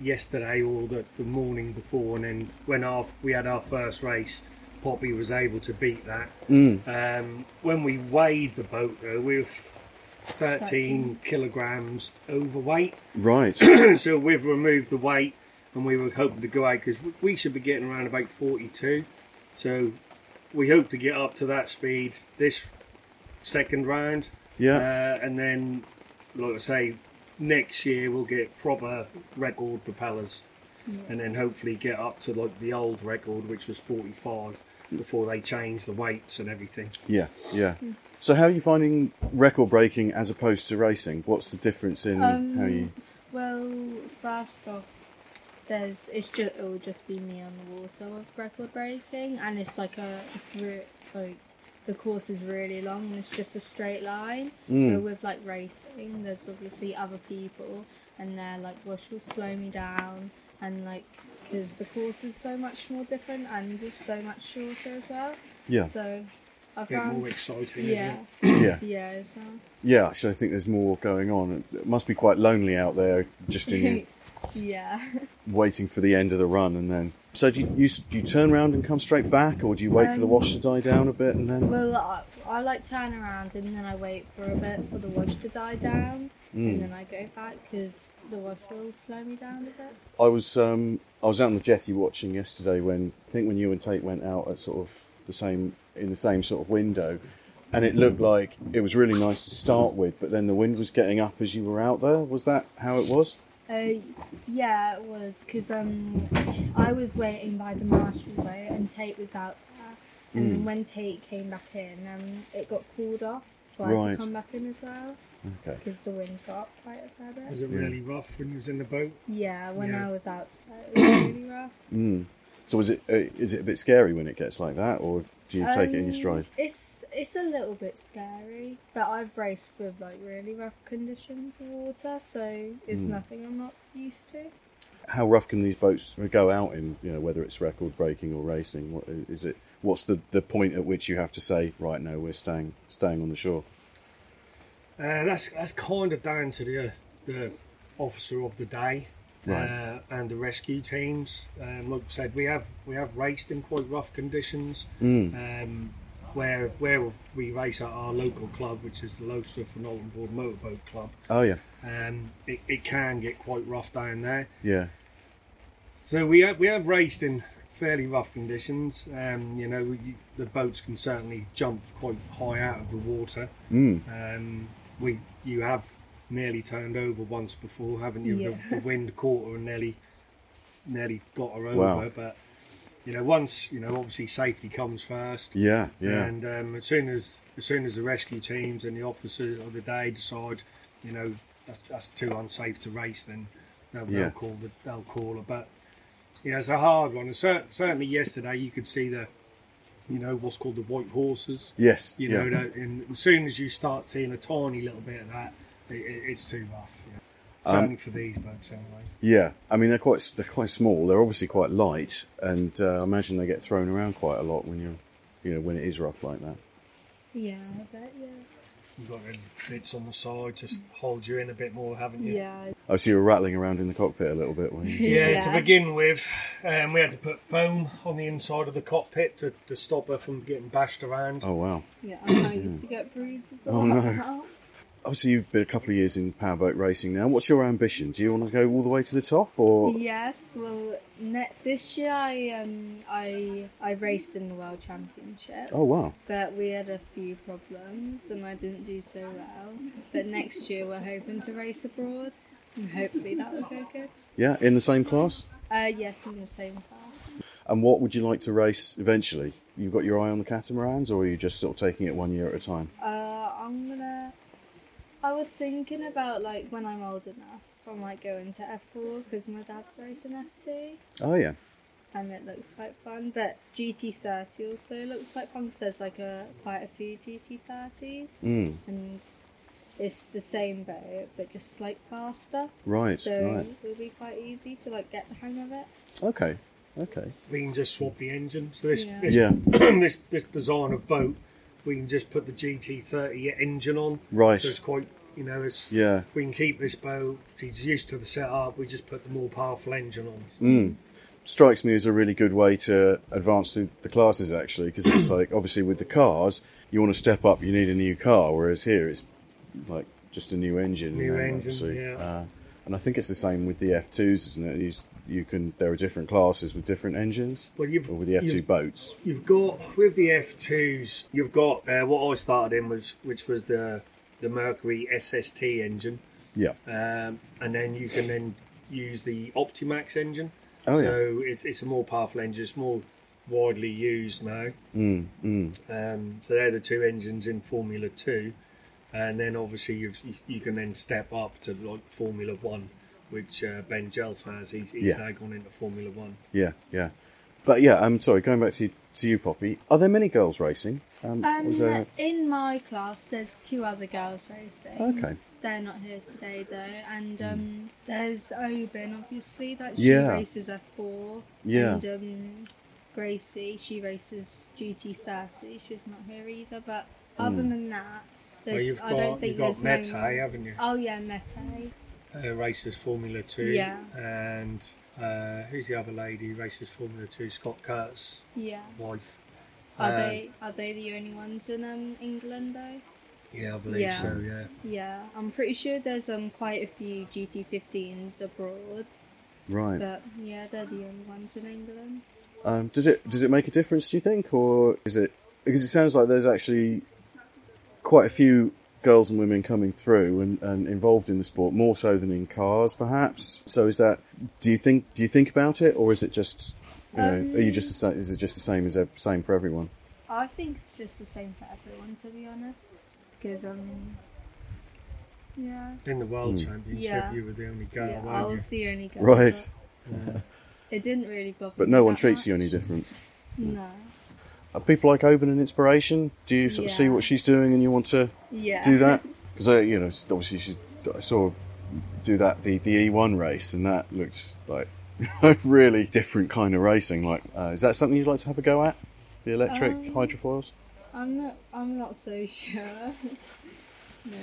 yesterday or the, the morning before, and then when our, we had our first race, Poppy was able to beat that. Mm. Um, when we weighed the boat, though, we were 13 13. kilograms overweight. Right. so we've removed the weight, and we were hoping to go out because we should be getting around about 42. So we hope to get up to that speed this second round. Yeah. Uh, and then, like I say, next year we'll get proper record propellers, Yeah. and then hopefully get up to like the old record, which was 45, before they change the weights and everything. Yeah, yeah. So, how are you finding record breaking as opposed to racing? What's the difference in Um, how you? Well, first off, there's it's just it will just be me on the water with record breaking, and it's like a it's re- it's like the course is really long and it's just a straight line. Mm. But with like racing, there's obviously other people, and they're like, "Well, she'll slow me down," and like because the course is so much more different and it's so much shorter as well. Yeah. So I Bit found more exciting, Yeah. isn't Yeah. Yeah. So. Yeah, actually, I think there's more going on. It must be quite lonely out there, just in yeah. waiting for the end of the run, and then. So, do you, you do you turn around and come straight back, or do you wait for the Um, wash to die down a bit and then? Well, I, I like turn around and then I wait for a bit for the wash to die down, Mm. and then I go back because the wash will slow me down a bit. I was um, I was out on the jetty watching yesterday when I think when you and Tate went out at sort of the same in the same sort of window, and it looked like it was really nice to start with, but then the wind was getting up as you were out there. Was that how it was? Uh, yeah, it was because um, I was waiting by the marshal boat and Tate was out there, and Mm. when Tate came back in, um, it got called off, so I had Right. to come back in as well. Okay. because the wind got quite a fair bit. Was it Yeah. really rough when you was in the boat? Yeah, when Yeah. I was out, there, it was really rough. Mm. So is it uh, is it a bit scary when it gets like that, or do you take it in your Um, stride? It's it's a little bit scary, but I've raced with like really rough conditions of water, so it's Mm. nothing I'm not used to. How rough can these boats go out in? You know, whether it's record breaking or racing. What is it? What's the, the point at which you have to say, right, no, we're staying staying on the shore? Uh, that's that's kind of down to the the officer of the day Right. uh, and the rescue teams. Um, like I said, we have we have raced in quite rough conditions. Mm. Um, where where we race at our local club, which is the Lowestoft and Oulton Broad Motorboat Club. Oh yeah, Um, it, it can get quite rough down there. yeah, So we have we have raced in fairly rough conditions. Um, you know, you, the boats can certainly jump quite high out of the water. Mm. Um, we you have nearly turned over once before, haven't you? Yeah. The, the wind caught her and nearly nearly got her over. Wow. But you know, once you know, obviously safety comes first. yeah, yeah. And um, as soon as as soon as the rescue teams and the officers of the day decide, you know, that's, that's too unsafe to race, then they'll, Yeah. they'll call the, they'll call her. But you know, it's a hard one. And cer- certainly yesterday, you could see the, you know, what's called the white horses. Yes, You know, that, and as soon as you start seeing a tiny little bit of that, it, it, it's too rough. You know. Um, for these boats, anyway. Yeah, I mean they're quite they're quite small. They're obviously quite light, and uh, I imagine they get thrown around quite a lot when you're, you know, when it is rough like that. Yeah, I bet. Yeah. You've got the bits on the side to hold you in a bit more, haven't you? Yeah. Oh, so you were rattling around in the cockpit a little bit, weren't you? Yeah, to begin with, um, we had to put foam on the inside of the cockpit to, to stop her from getting bashed around. oh wow. Yeah, I used to get bruises. a Oh, no. Obviously, you've been a couple of years in powerboat racing now. What's your ambition? Do you want to go all the way to the top, or Yes, well, ne- this year I um I I raced in the world championship, oh wow, but we had a few problems and I didn't do so well. But next year we're hoping to race abroad, and hopefully that will go good. yeah, in the same class? Uh, yes, in the same class. And what would you like to race eventually? You've got your eye on the catamarans, or are you just sort of taking it one year at a time? Uh, I'm gonna. I was thinking about like when I'm old enough, I might go into F4 because my dad's racing F2. Oh yeah, and it looks quite fun. But GT30 also looks quite fun because there's like a quite a few GT30s, mm, and it's the same boat but just like faster. right, so right, it'll be quite easy to like get the hang of it. okay, okay, We can just swap the engine. So this Yeah. this, Yeah. this this design of boat, we can just put the GT30 engine on. right, So it's quite, you know, it's yeah. we can keep this boat. He's used to the setup. We just put the more powerful engine on. Mm. Strikes me as a really good way to advance through the classes, actually, because it's like obviously with the cars, you want to step up, you need a new car, whereas here it's like just a new engine. New you know, engine, obviously. yeah. Uh, and I think it's the same with the F2s, isn't it? You, you can there are different classes with different engines, Well, you've with the F2 boats. You've got with the F2s. You've got uh, what I started in was which was the the Mercury SST engine, Yeah. um, and then you can then use the Optimax engine. Oh yeah. so it's it's a more powerful engine. It's more widely used now. Mm, mm. Um, so they're the two engines in Formula Two, and then obviously you've, you you can then step up to like Formula One, which uh, Ben Jelf has. He's, he's Yeah. now gone into Formula One. Yeah, yeah. But yeah, I'm sorry. Going back to to you, Poppy. Are there many girls racing? Um, Um, was there- in my class, there's two other girls racing. Okay. They're not here today though, and um, there's Oben, obviously, that she Yeah. races F4. Yeah. And um, Gracie, she races GT30. She's not here either, but other Mm. than that, Well, you've I got don't think you've got Mete, no... haven't you? Oh yeah, Mete. uh, races Formula Two. Yeah. And uh, who's the other lady who races Formula Two? Scott Kurt's Yeah. wife. Are Um, they are they the only ones in um England though? Yeah, I believe Yeah. so. Yeah. Yeah, I'm pretty sure there's um quite a few GT15s abroad, right. but yeah, they're the only ones in England. Um, does it does it make a difference? Do you think, or is it because it sounds like there's actually quite a few girls and women coming through and, and involved in the sport more so than in cars, perhaps. So is that? Do you think do you think about it, or is it just you know? are you just the same? Is it just the same as ev- same for everyone? I think it's just the same for everyone, to be honest, because um, Yeah. In the World Hmm. Championship, Yeah. you were the only girl, Yeah, I weren't you? was the only girl. Right. but It didn't really bother But me no one that treats you any different. No. Are people like Oban an inspiration? Do you sort of see what she's doing and you want to Yeah. do that? Because uh, you know, obviously she's. I saw do that the the E1 race, and that looks like a really different kind of racing. Like, uh, is that something you'd like to have a go at? The electric Um, hydrofoils. I'm not. I'm not so sure. no.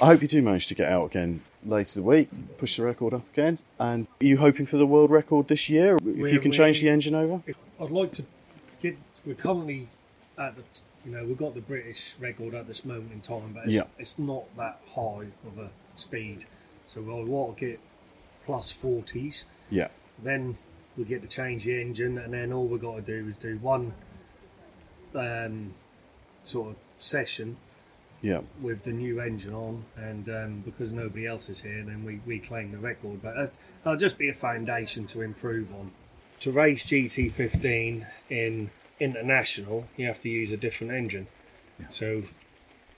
I hope you do manage to get out again later the week, push the record up again. And are you hoping for the world record this year? If We're- you can change the engine over? I'd like to get. We're currently at the. You know, we've got the British record at this moment in time, but it's, Yeah. it's not that high of a speed. So I want to get plus forties. Yeah. Then we get to change the engine, and then all we've got to do is do one um, sort of session Yeah. with the new engine on, and um, because nobody else is here, then we, we claim the record. But uh, it'll just be a foundation to improve on. To race GT15 in international, you have to use a different engine. So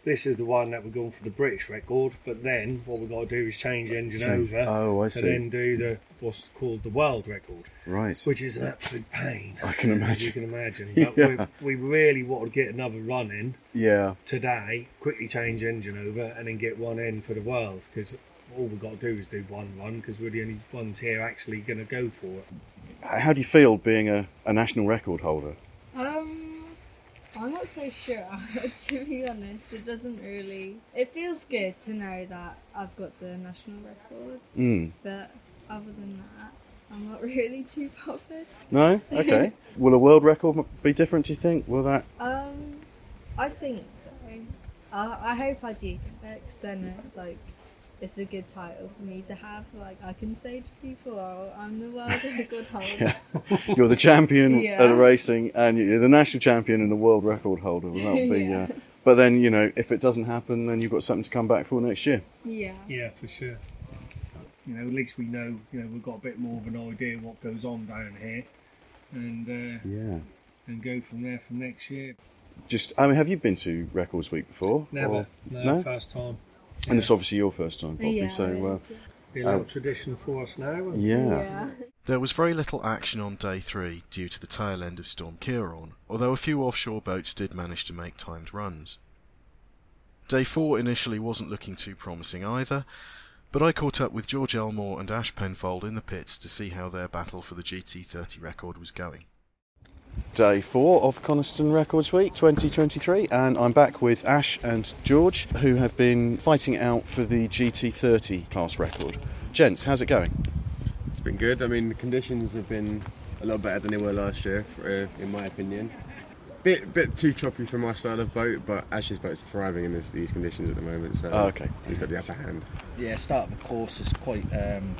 this is the one that we're going for the British record, but then what we've got to do is change the engine over oh, I to see. then do the what's called the world record, Right. which is an absolute pain. I can imagine. you can imagine. Yeah. But we, we really want to get another run in Yeah. today, quickly change engine over, and then get one in for the world because all we've got to do is do one run because we're the only ones here actually going to go for it. How do you feel being a, a national record holder? I'm not so sure. to be honest, it doesn't really. It feels good to know that I've got the national record, Mm. but other than that, I'm not really too bothered. No? Okay. Will a world record be different, do you think? Will that? Um, I think so. I, I hope I do get it, 'cause then it, like it's a good title for me to have. Like I can say to people, "Oh, I'm the world record holder." yeah. You're the champion Yeah. at the racing, and you're the national champion and the world record holder. Well, that'll be. Yeah. Uh, but then you know, if it doesn't happen, then you've got something to come back for next year. Yeah. Yeah, for sure. You know, at least we know. You know, we've got a bit more of an idea what goes on down here, and uh, Yeah. and go from there from next year. Just, I mean, have you been to Records Week before? Never, Or- no, first time. And it's obviously your first time, Bobby. Yeah, so, uh, it's- Be a little uh, tradition for us now. won't yeah. There was very little action on day three due to the tail end of Storm Ciarán, although a few offshore boats did manage to make timed runs. Day four initially wasn't looking too promising either, but I caught up with George Elmore and Ash Penfold in the pits to see how their battle for the GT30 record was going. Day four of Coniston Records Week 2023, and I'm back with Ash and George, who have been fighting out for the GT30 class record. Gents, how's it going? It's been good. I mean, the conditions have been a lot better than they were last year, for, uh, in my opinion. Bit bit too choppy for my style of boat, but Ash's boat's thriving in this, these conditions at the moment, so Oh, okay. he's got the upper hand. Yeah, start of the course is quite um,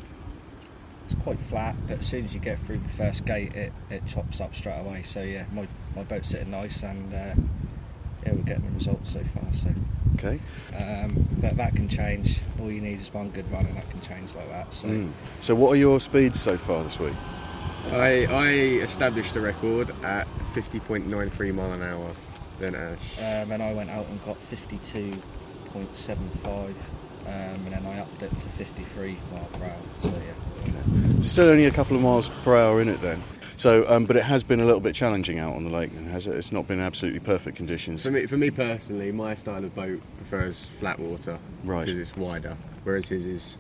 it's quite flat, but as soon as you get through the first gate, it, it chops up straight away. So yeah, my, my boat's sitting nice, and uh, yeah, we're getting the results so far. So Okay. um, but that can change. All you need is one good run, and that can change like that. So Mm. So, what are your speeds so far this week? I, I established a record at 50.93 mile an hour, then Ash. um, and I went out and got fifty-two point seven five. Um, and then I upped it to 53 mile per hour. So yeah, Still only a couple of miles per hour in it then. So, um, but it has been a little bit challenging out on the lake, then, has it? It's not been absolutely perfect conditions. For me, for me personally, my style of boat prefers flat water Right. because it's wider, whereas his is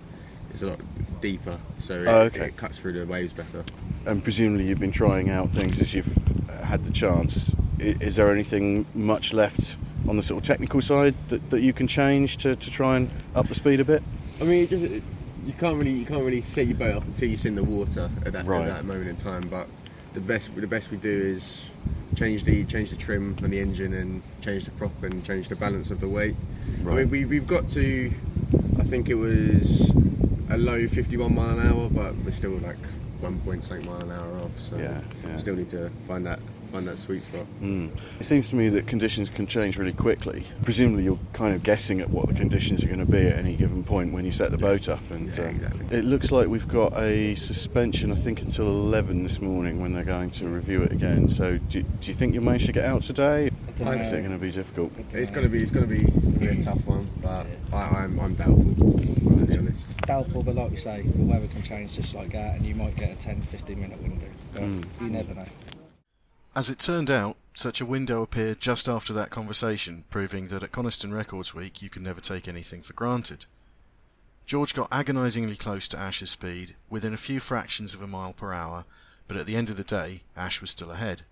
it's a lot deeper, so it, Oh, okay. it cuts through the waves better. And presumably you've been trying out things as you've uh, had the chance. I- Is there anything much left on the sort of technical side that, that you can change to, to try and up the speed a bit? I mean, you, just, you can't really you can't really set your boat up until you're in the water at that, Right. at that moment in time. But the best the best we do is change the change the trim on the engine and change the prop and change the balance of the weight. I mean, we, we've got to I think it was a low 51 mile an hour, but we're still like 1.8 mile an hour off. So Yeah, yeah. still need to find that find that sweet spot. Mm. It seems to me that conditions can change really quickly. Presumably, you're kind of guessing at what the conditions are going to be at any given point when you set the boat up. And Yeah, uh, exactly. it looks like we've got a suspension, I think, until 11 this morning when they're going to review it again. So, do, do you think you'll manage to get out today? Dunno. It's going to be difficult. It's gonna be it's gonna be, gonna be a tough one, but I, I'm I'm doubtful. To be honest. Doubtful, but like you say, the weather can change just like that, and you might get a 10 15 minute window. But Mm. you never know. As it turned out, such a window appeared just after that conversation, proving that at Coniston Records Week you can never take anything for granted. George got agonisingly close to Ash's speed, within a few fractions of a mile per hour, but at the end of the day, Ash was still ahead.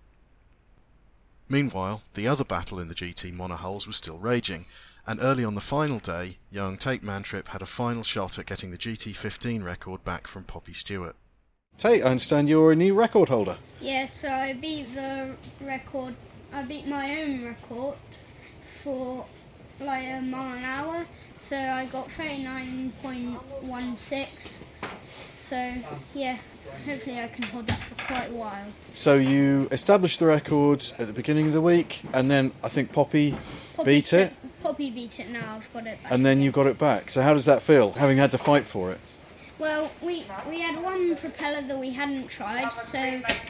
Meanwhile, the other battle in the GT monohulls was still raging, and early on the final day, young Tate Mantrip had a final shot at getting the GT15 record back from Poppy Stewart. Tate, I understand you're a new record holder. Yeah, so I beat the record. I beat my own record for like a mile an hour. So I got 39.16. So yeah, hopefully I can hold that for quite a while. So you established the record at the beginning of the week, and then I think Poppy, Poppy beat it, Poppy beat it now. I've got it back. and then you got it back. So how does that feel, having had to fight for it? Well, we we had one propeller that we hadn't tried, so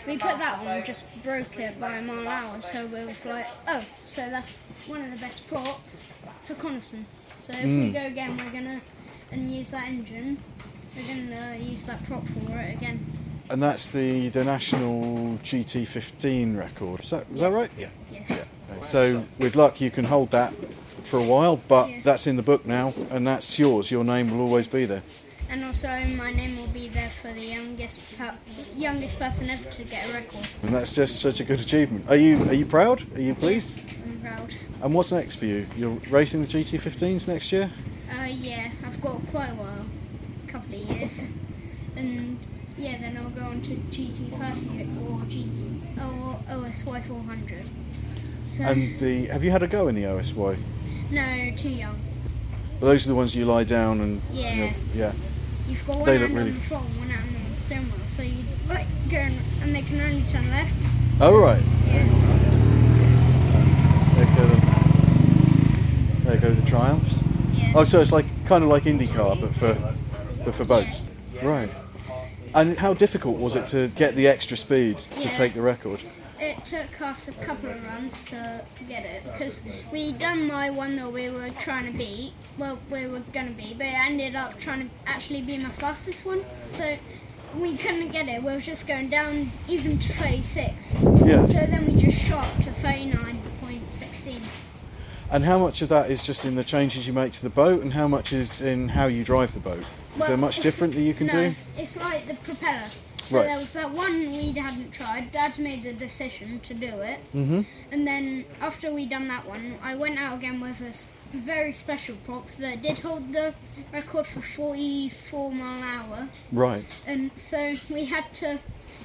we put that on and just broke it by a mile an hour. So we was like, oh, so that's one of the best props for Coniston. So if we Mm. go again, we're gonna and use that engine. We're gonna use that prop for it again. And that's the the national GT15 record. Is that is that right? Yeah. Yeah. So with luck, you can hold that for a while, but Yeah. that's in the book now, and that's yours. Your name will always be there. And also, my name will be there for the youngest per- youngest person ever to get a record. And that's just such a good achievement. Are you are you proud? Are you pleased? I'm proud. And what's next for you? You're racing the GT15s next year. Uh, yeah, I've got quite a while, a couple of years, and yeah, then I'll go on to GT30 or GT or OSY 400. So And the have you had a go in the OSY? no, too young. Well, those are the ones you lie down and Yeah. yeah. You've got one They hand really- on the throttle, one hand on the steering so you like going, and they can only turn left. Oh right. Yeah. There go the there go the triumphs. Yeah. Oh, so it's like kind of like IndyCar, but for but for boats. Right. And how difficult was it to get the extra speed to Yeah. take the record? It took us a couple of runs to, to get it because we done my one that we were trying to beat. Well, we were going to be, but it ended up trying to actually be my fastest one. So we couldn't get it. We were just going down even to 36. Yeah. So then we just shot to 39.16. And how much of that is just in the changes you make to the boat, and how much is in how you drive the boat? Is Well, there much different that you can no, do? It's like the propeller. So Right. there was that one we hadn't tried. Dad made the decision to do it. Mm-hmm. And then after we'd done that one, I went out again with a very special prop that did hold the record for 44 mile an hour. Right. And so we had to,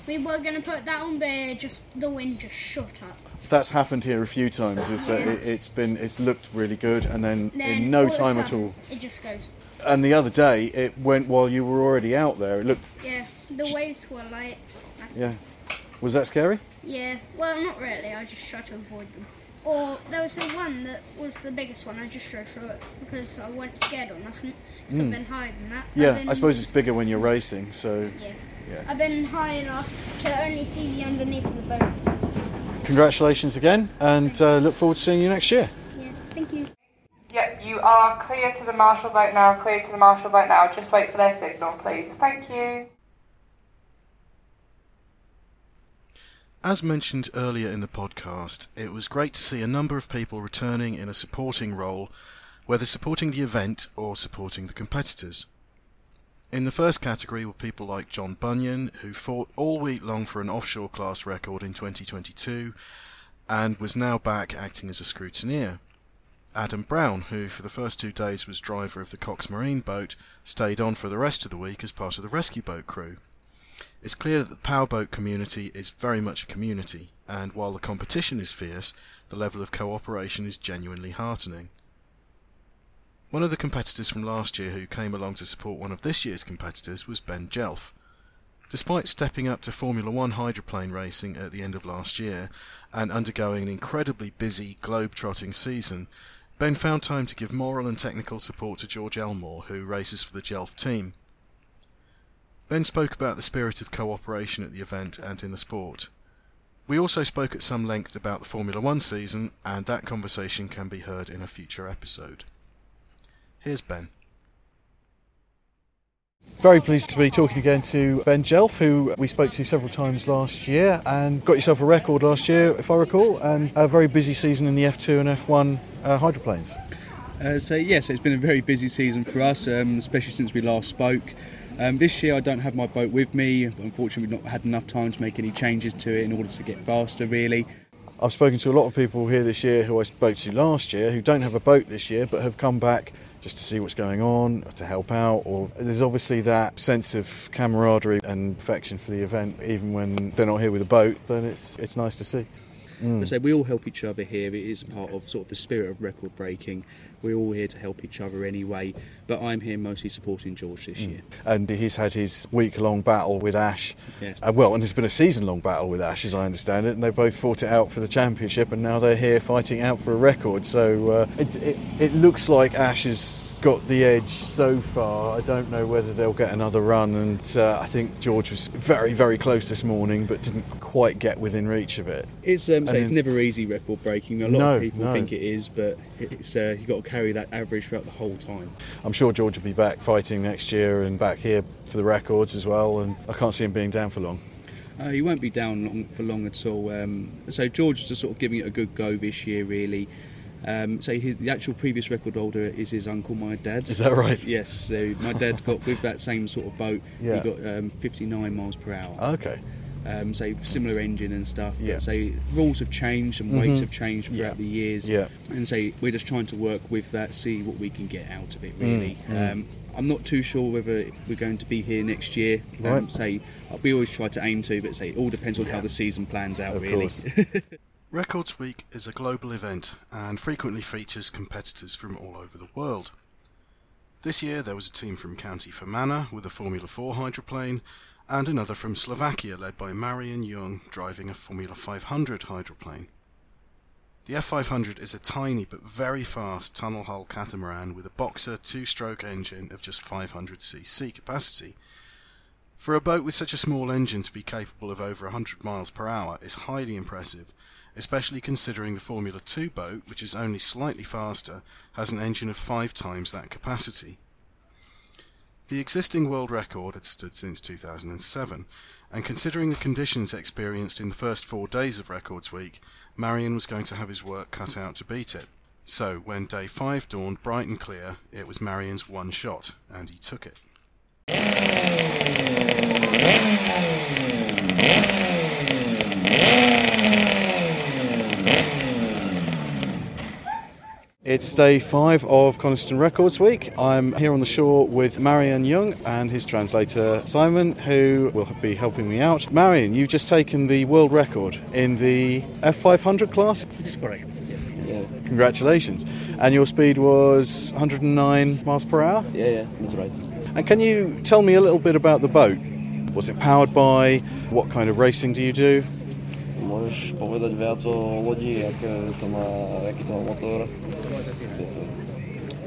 we were going to put that on, but just the wind just shot up. That's happened here a few times. Is that it, it's been it's looked really good, and then, Then in no a time at all. It just goes. And the other day, it went while you were already out there. It looked, Yeah, the waves were like. massive. yeah. Was that scary? Yeah, well, not really. I just tried to avoid them. Or there was the one that was the biggest one. I just drove through it because I wasn't scared or nothing. Because Mm. I've been higher than that. I've Yeah, been- I suppose it's bigger when you're racing. So, Yeah. yeah. I've been high enough to only see the underneath of the boat. Congratulations again, and uh, look forward to seeing you next year. Yeah, thank you. Yep, you are clear to the marshal boat now, clear to the marshal boat now. Just wait for their signal, please. Thank you. As mentioned earlier in the podcast, it was great to see a number of people returning in a supporting role, whether supporting the event or supporting the competitors. In the first category were people like John Bunyan, who fought all week long for an offshore class record in 2022 and was now back acting as a scrutineer. Adam Brown, who for the first two days was driver of the Cox Marine boat, stayed on for the rest of the week as part of the rescue boat crew. It's clear that the powerboat community is very much a community, and while the competition is fierce, the level of cooperation is genuinely heartening. One of the competitors from last year who came along to support one of this year's competitors was Ben Jelf. Despite stepping up to Formula One hydroplane racing at the end of last year and undergoing an incredibly busy globe-trotting season, Ben found time to give moral and technical support to George Elmore, who races for the Jelf team. Ben spoke about the spirit of cooperation at the event and in the sport. We also spoke at some length about the Formula One season, and that conversation can be heard in a future episode. Here's Ben. Very pleased to be talking again to Ben Jelf, who we spoke to several times last year and got yourself a record last year, if I recall, and a very busy season in the F2 and F1 uh, hydroplanes. Uh, so yes, it's been a very busy season for us, um, especially since we last spoke. Um, this year I don't have my boat with me. Unfortunately, we've not had enough time to make any changes to it in order to get faster. Really, I've spoken to a lot of people here this year who I spoke to last year who don't have a boat this year but have come back just to see what's going on, to help out. Or there's obviously that sense of camaraderie and affection for the event, even when they're not here with a boat. Then it's it's nice to see. Mm. So we all help each other here. It is part of sort of the spirit of record breaking. We're all here to help each other anyway. But I'm here mostly supporting George this mm. year. And he's had his week-long battle with Ash. Yes. Uh, well, and there's been a season-long battle with Ash, as I understand it. And they both fought it out for the championship, and now they're here fighting out for a record. So uh, it, it, it looks like Ash is got the edge so far. I don't know whether they'll get another run, and uh, I think George was very, very close this morning, but didn't quite get within reach of it. It's um, so it's never easy record breaking. A lot no, of people no. think it is, but it's uh, you've got to carry that average throughout the whole time. I'm sure George will be back fighting next year and back here for the records as well, and I can't see him being down for long. Uh, he won't be down long, for long at all. Um, so George is just sort of giving it a good go this year, really. Um, so his, the actual previous record holder is his uncle, my dad. Is that right? Yes. So my dad got with that same sort of boat. Yeah. He got um, 59 miles per hour. Okay. Um, so similar engine and stuff. Yeah. So rules have changed and weights Mhm. have changed throughout Yeah. the years. Yeah. And so we're just trying to work with that, see what we can get out of it. Really. Mm, mm. Um, I'm not too sure whether we're going to be here next year. Um, Right. say we always try to aim to, but say it all depends on how the season plans out. Of really. course. Records Week is a global event and frequently features competitors from all over the world. This year there was a team from County Fermanagh with a Formula 4 hydroplane and another from Slovakia led by Marian Young driving a Formula 500 hydroplane. The F500 is a tiny but very fast tunnel hull catamaran with a Boxer two-stroke engine of just 500cc capacity. For a boat with such a small engine to be capable of over 100 miles per hour is highly impressive, especially considering the Formula 2 boat, which is only slightly faster, has an engine of five times that capacity. The existing world record had stood since 2007, and considering the conditions experienced in the first four days of Records Week, Marion was going to have his work cut out to beat it. So, when day five dawned bright and clear, it was Marion's one shot, and he took it. It's day five of Coniston Records Week. I'm here on the shore with Marion Young and his translator Simon, who will be helping me out. Marion, you've just taken the world record in the F500 class. It is correct. Yeah. Congratulations. And your speed was 109 miles per hour? Yeah, yeah, that's right. And can you tell me a little bit about the boat? Was it powered by? What kind of racing do you do? Môžeš povedať viac o lodi, aké to má, aký to má motor?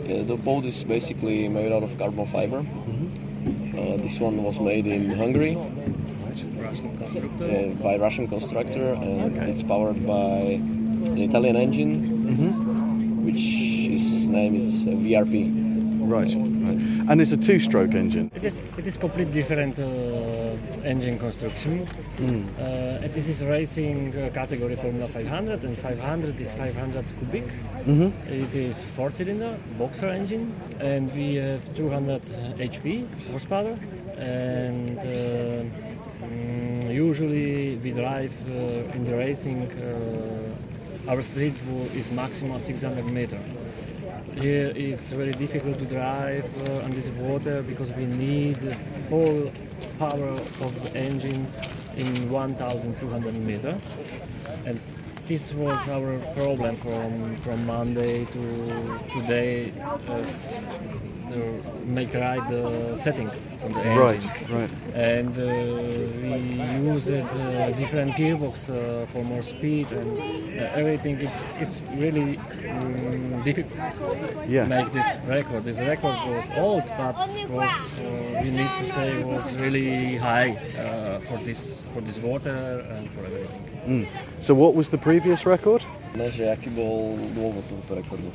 Yeah, the boat is basically made out of carbon fiber. Uh, this one was made in Hungary uh, by Russian constructor, and it's powered by an Italian engine, which is name is VRP. Right, right. And it's a two-stroke engine. It is it is completely different uh, engine construction. Mm. Uh, this is racing uh, category Formula 500, and 500 is 500 cubic. Mhm. It is four-cylinder boxer engine, and we have 200 HP horsepower. And uh, mm, usually we drive uh, in the racing. Uh, our street is maximum 600 meter. Here it's very difficult to drive uh, on this water because we need the full power of the engine in 1200 meter. And this was our problem from, from Monday to today uh, to make right the setting from the Right, engine. right. And uh, we used uh, different gearbox uh, for more speed and uh, everything. It's it's really um, difficult Yes. to make this record. This record was old, but was uh, we need to say was really high uh, for this for this water and for everything. Mm. So what was the previous record? Ne, že bol dôvod tohoto rekordu?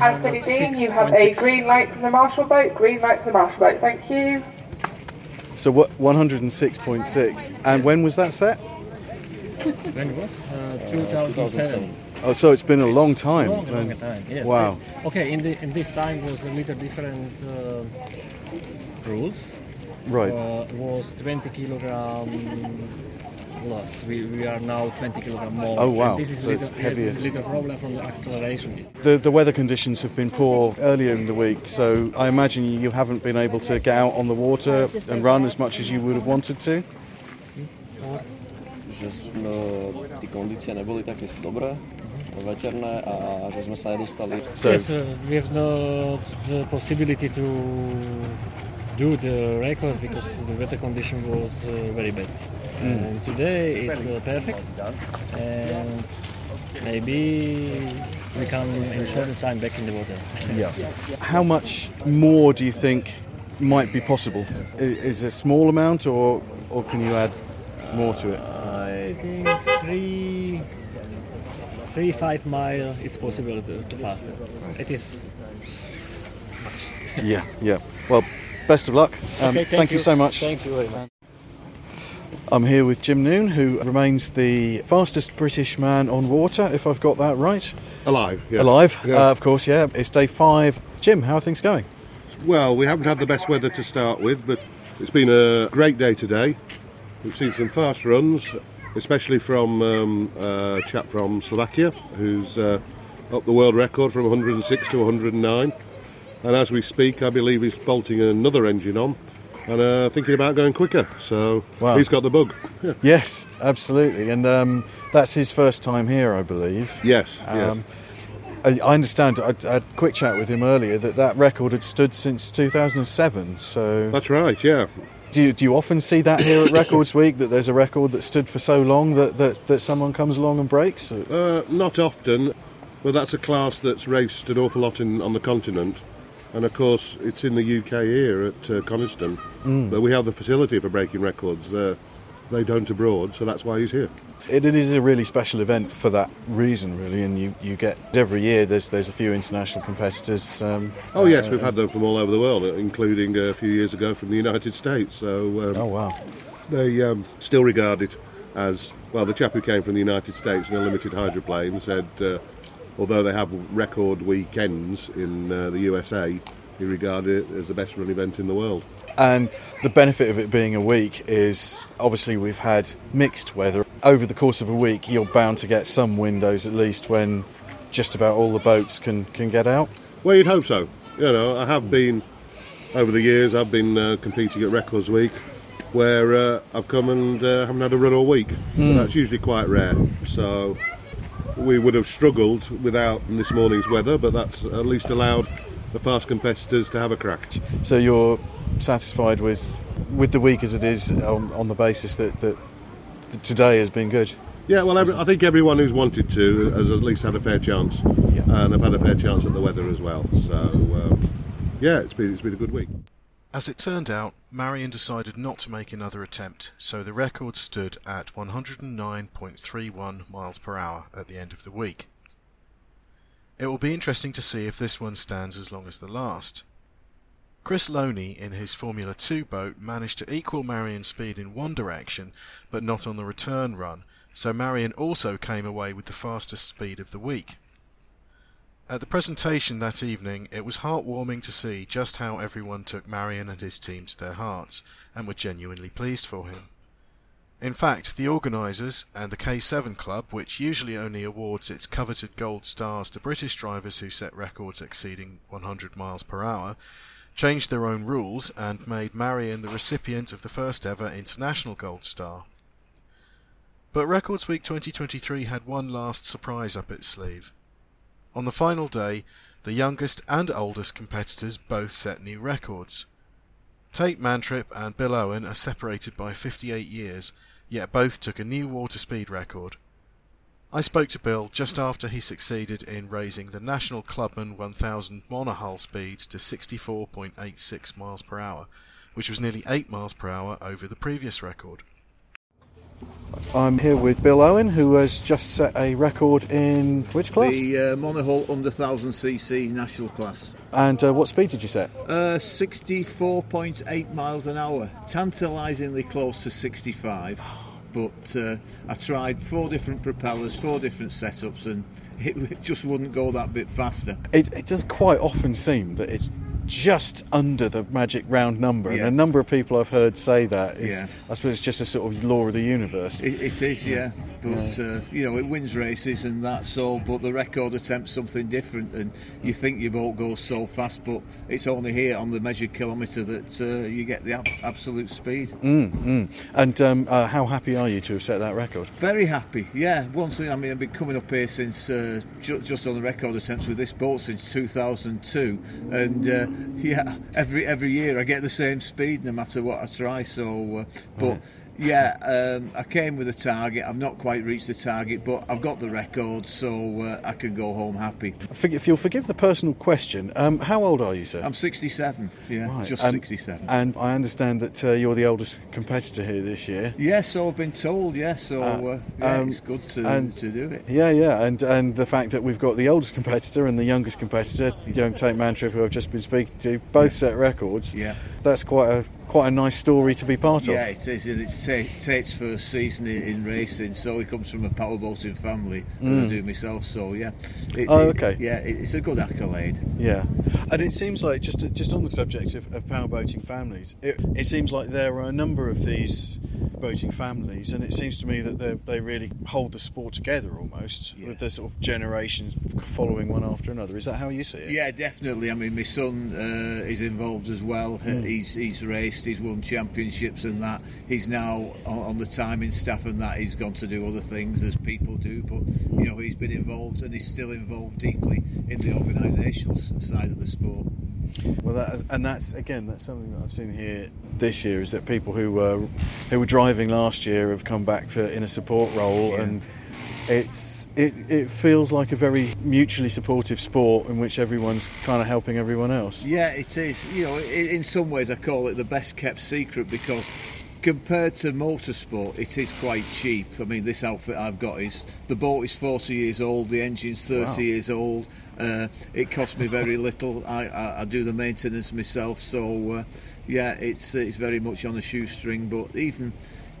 Anthony Dean, you have a green light from the marshal boat. Green light from the marshal boat. Thank you. So what 106.6 and when was that set? When it was? Uh, 2007. Oh, so it's been a long time. Long, long time. Yes. Wow. Okay, in the in this time was a little different uh, rules. Right. Uh, was 20 kilogram loss. We, we are now 20 kilogram more. Oh, wow. And this is So little, it's yes, heavier. this is little problem from the acceleration. The, the weather conditions have been poor earlier in the week, so I imagine you haven't been able to get out on the water and run as much as you would have wanted to. Že no, ty kondície neboli také dobré, večerné a že sme sa nedostali. yes, uh, we have not the possibility to do the record because the weather condition was uh, very bad. Mm. And today it's uh, perfect, and maybe we can in short time back in the water. Yeah. How much more do you think might be possible? Is it a small amount, or or can you add more to it? I think three, three five mile is possible to, to faster. It is much. Yeah, yeah. Well, best of luck. Um, Okay, thank you you. so much. Thank you very much. I'm here with Jim Noon, who remains the fastest British man on water, if I've got that right. Alive, yes. Alive, Yes. Uh, of course, yeah. It's day five. Jim, how are things going? Well, we haven't had the best weather to start with, but it's been a great day today. We've seen some fast runs, especially from um, a chap from Slovakia who's uh, up the world record from 106 to 109. And as we speak, I believe he's bolting another engine on and uh, thinking about going quicker. So Wow. he's got the bug. Yes, absolutely. And um, that's his first time here, I believe. Yes, yes. Um, I I understand. I, I had a quick chat with him earlier that that record had stood since 2007. So that's right. Yeah. Do you, do you often see that here at Records Week that there's a record that stood for so long that, that, that someone comes along and breaks? Uh, not often, but that's a class that's raced an awful lot in, on the continent. And of course, it's in the UK here at uh, Coniston. Mm. But we have the facility for breaking records. Uh, they don't abroad, so that's why he's here. It, it is a really special event for that reason, really. And you, you get every year there's there's a few international competitors. Um, Oh yes, uh, we've had them from all over the world, including a few years ago from the United States. So um, oh wow, they um, still regard it as well. The chap who came from the United States in a limited hydroplane said, uh, although they have record weekends in uh, the USA, he regarded it as the best run event in the world. And the benefit of it being a week is obviously we've had mixed weather. Over the course of a week, you're bound to get some windows at least when just about all the boats can, can get out. Well, you'd hope so. You know, I have been over the years. I've been uh, competing at Records Week, where uh, I've come and uh, haven't had a run all week. Mm. That's usually quite rare. So we would have struggled without this morning's weather, but that's at least allowed the fast competitors to have a crack. So you're satisfied with with the week as it is on, on the basis that, that, today has been good. Yeah, well, every, I think everyone who's wanted to has at least had a fair chance, and I've had a fair chance at the weather as well. So, um, yeah, it's been it's been a good week. As it turned out, Marion decided not to make another attempt, so the record stood at 109.31 miles per hour at the end of the week. It will be interesting to see if this one stands as long as the last. Chris Loney in his Formula 2 boat managed to equal Marion's speed in one direction, but not on the return run, so Marion also came away with the fastest speed of the week. At the presentation that evening, it was heartwarming to see just how everyone took Marion and his team to their hearts, and were genuinely pleased for him. In fact, the organisers and the K7 Club, which usually only awards its coveted gold stars to British drivers who set records exceeding 100 miles per hour, changed their own rules and made Marion the recipient of the first ever international gold star. But Records Week 2023 had one last surprise up its sleeve. On the final day, The youngest and oldest competitors both set new records. Tate Mantrip and Bill Owen are separated by 58 years, yet both took a new water speed record. I spoke to Bill just after he succeeded in raising the National Clubman 1000 monohull speed to 64.86 miles per hour, which was nearly 8 miles per hour over the previous record. I'm here with Bill Owen, who has just set a record in which class? The uh, monohull under 1000cc national class. And uh, what speed did you set? Uh, 64.8 miles an hour, tantalisingly close to 65. But uh, I tried four different propellers, four different setups, and it, it just wouldn't go that bit faster. It, it does quite often seem that it's just under the magic round number, Yeah. and a number of people I've heard say that is, Yeah. I suppose, it's just a sort of law of the universe. It, it is, yeah. But uh, you know, it wins races and that's all. But the record attempts something different, and you think your boat goes so fast, but it's only here on the measured kilometre that uh, you get the ab- absolute speed. Mm, mm. And um, uh, how happy are you to have set that record? Very happy, yeah. Once I mean, I've been coming up here since uh, ju- just on the record attempts with this boat since 2002, and uh, yeah, every every year I get the same speed no matter what I try. So, uh, but. Right. Yeah, um, I came with a target. I've not quite reached the target, but I've got the record, so uh, I can go home happy. If you'll forgive the personal question, um, how old are you, sir? I'm 67. Yeah, Right, just um, 67. And I understand that uh, you're the oldest competitor here this year. Yeah, so I've been told. Yeah, so uh, yeah, um, it's good to and- to do it. Yeah, yeah, and and the fact that we've got the oldest competitor and the youngest competitor, young Tate Mantrip, who I've just been speaking to, both set records. Yeah. that's quite a quite a nice story to be part Yeah, of. Yeah, it is. and It's Tate's first season in, in racing, so he comes from a powerboating family, as Mm. I do myself. So yeah. It- Oh, it- okay. yeah, it, it's a good accolade. Yeah, and it seems like just just on the subject of, of powerboating families, it, it seems like there are a number of these boating families, and it seems to me that they they really hold the sport together almost, with the sort of generations following one after another. Is that how you see it? Yeah, definitely. I mean, my son uh, is involved as well. Mm. He's he's raced, he's won championships and that. He's now on, on the timing staff and that. He's gone to do other things as people do, but you know he's been involved and he's still involved deeply in the organisational side of the sport. Well, that, and that's again that's something that I've seen here this year is that people who were who were driving last year have come back for, in a support role, Yeah. and it's it, it feels like a very mutually supportive sport in which everyone's kind of helping everyone else. Yeah, it is. You know, in, in some ways, I call it the best kept secret because compared to motorsport, it is quite cheap. I mean, this outfit I've got is the boat is 40 years old, the engine's 30 Wow. years old. Uh, it costs me very little. I, I, I do the maintenance myself, so uh, yeah, it's it's very much on the shoestring. But even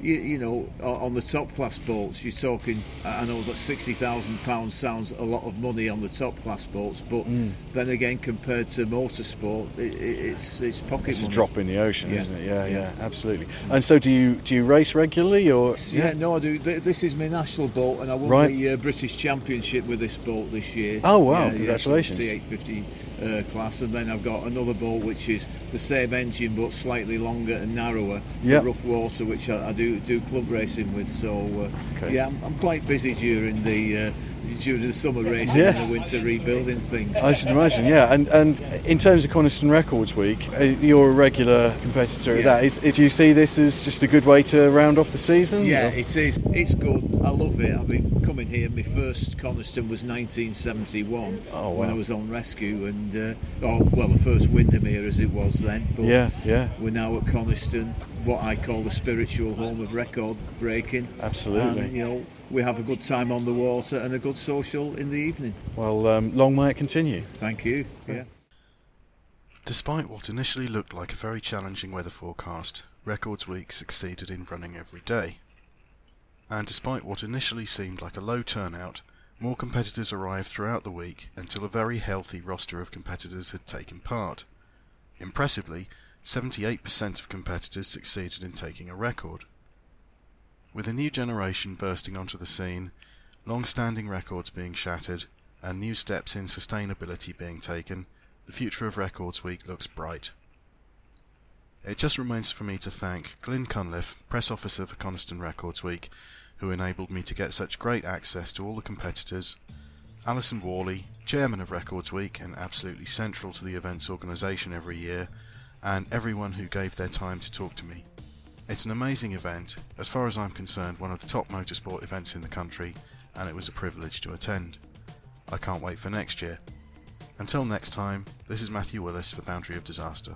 you, you know, on the top class boats, you're talking. I know that sixty thousand pounds sounds a lot of money on the top class boats, but Mm. then again, compared to motorsport, it, it, it's it's pocket It's a money. drop in the ocean, Yeah. isn't it? Yeah, yeah, Yeah. absolutely. And so, do you do you race regularly or? Yeah, no, I do. This is my national boat, and I won Right. the uh, British Championship with this boat this year. Oh, wow, Yeah, yeah, congratulations. T850 uh, class, and then I've got another boat which is the same engine but slightly longer and narrower Yep. for rough water, which I, I do do club racing with. So uh, Okay. yeah, I'm, I'm quite busy during the uh, during the summer racing Yes. and the winter rebuilding things. I should imagine, yeah. And and in terms of Coniston Records Week, uh, you're a regular competitor at that. Is, do you see this as just a good way to round off the season? Yeah, or- it is. It's good. I love it. I've been coming here. My first Coniston was 1971 Oh, when. I was on rescue, and uh, oh well, the first Windermere as it was then. But Yeah, yeah. We're now at Coniston, what I call the spiritual home of record breaking. Absolutely. And, you know, we have a good time on the water and a good social in the evening. Well, um, long may it continue. Thank you. Yeah. Despite what initially looked like a very challenging weather forecast, Records Week succeeded in running every day. And despite what initially seemed like a low turnout, more competitors arrived throughout the week until a very healthy roster of competitors had taken part. Impressively, 78% of competitors succeeded in taking a record. With a new generation bursting onto the scene, long-standing records being shattered, and new steps in sustainability being taken, the future of Records Week looks bright. It just remains for me to thank Glyn Cunliffe, press officer for Coniston Records Week, who enabled me to get such great access to all the competitors, Alison Worley, chairman of Records Week and absolutely central to the event's organisation every year, and everyone who gave their time to talk to me. It's an amazing event, as far as I'm concerned, one of the top motorsport events in the country, and it was a privilege to attend. I can't wait for next year. Until next time, this is Matthew Willis for Boundary of Disaster.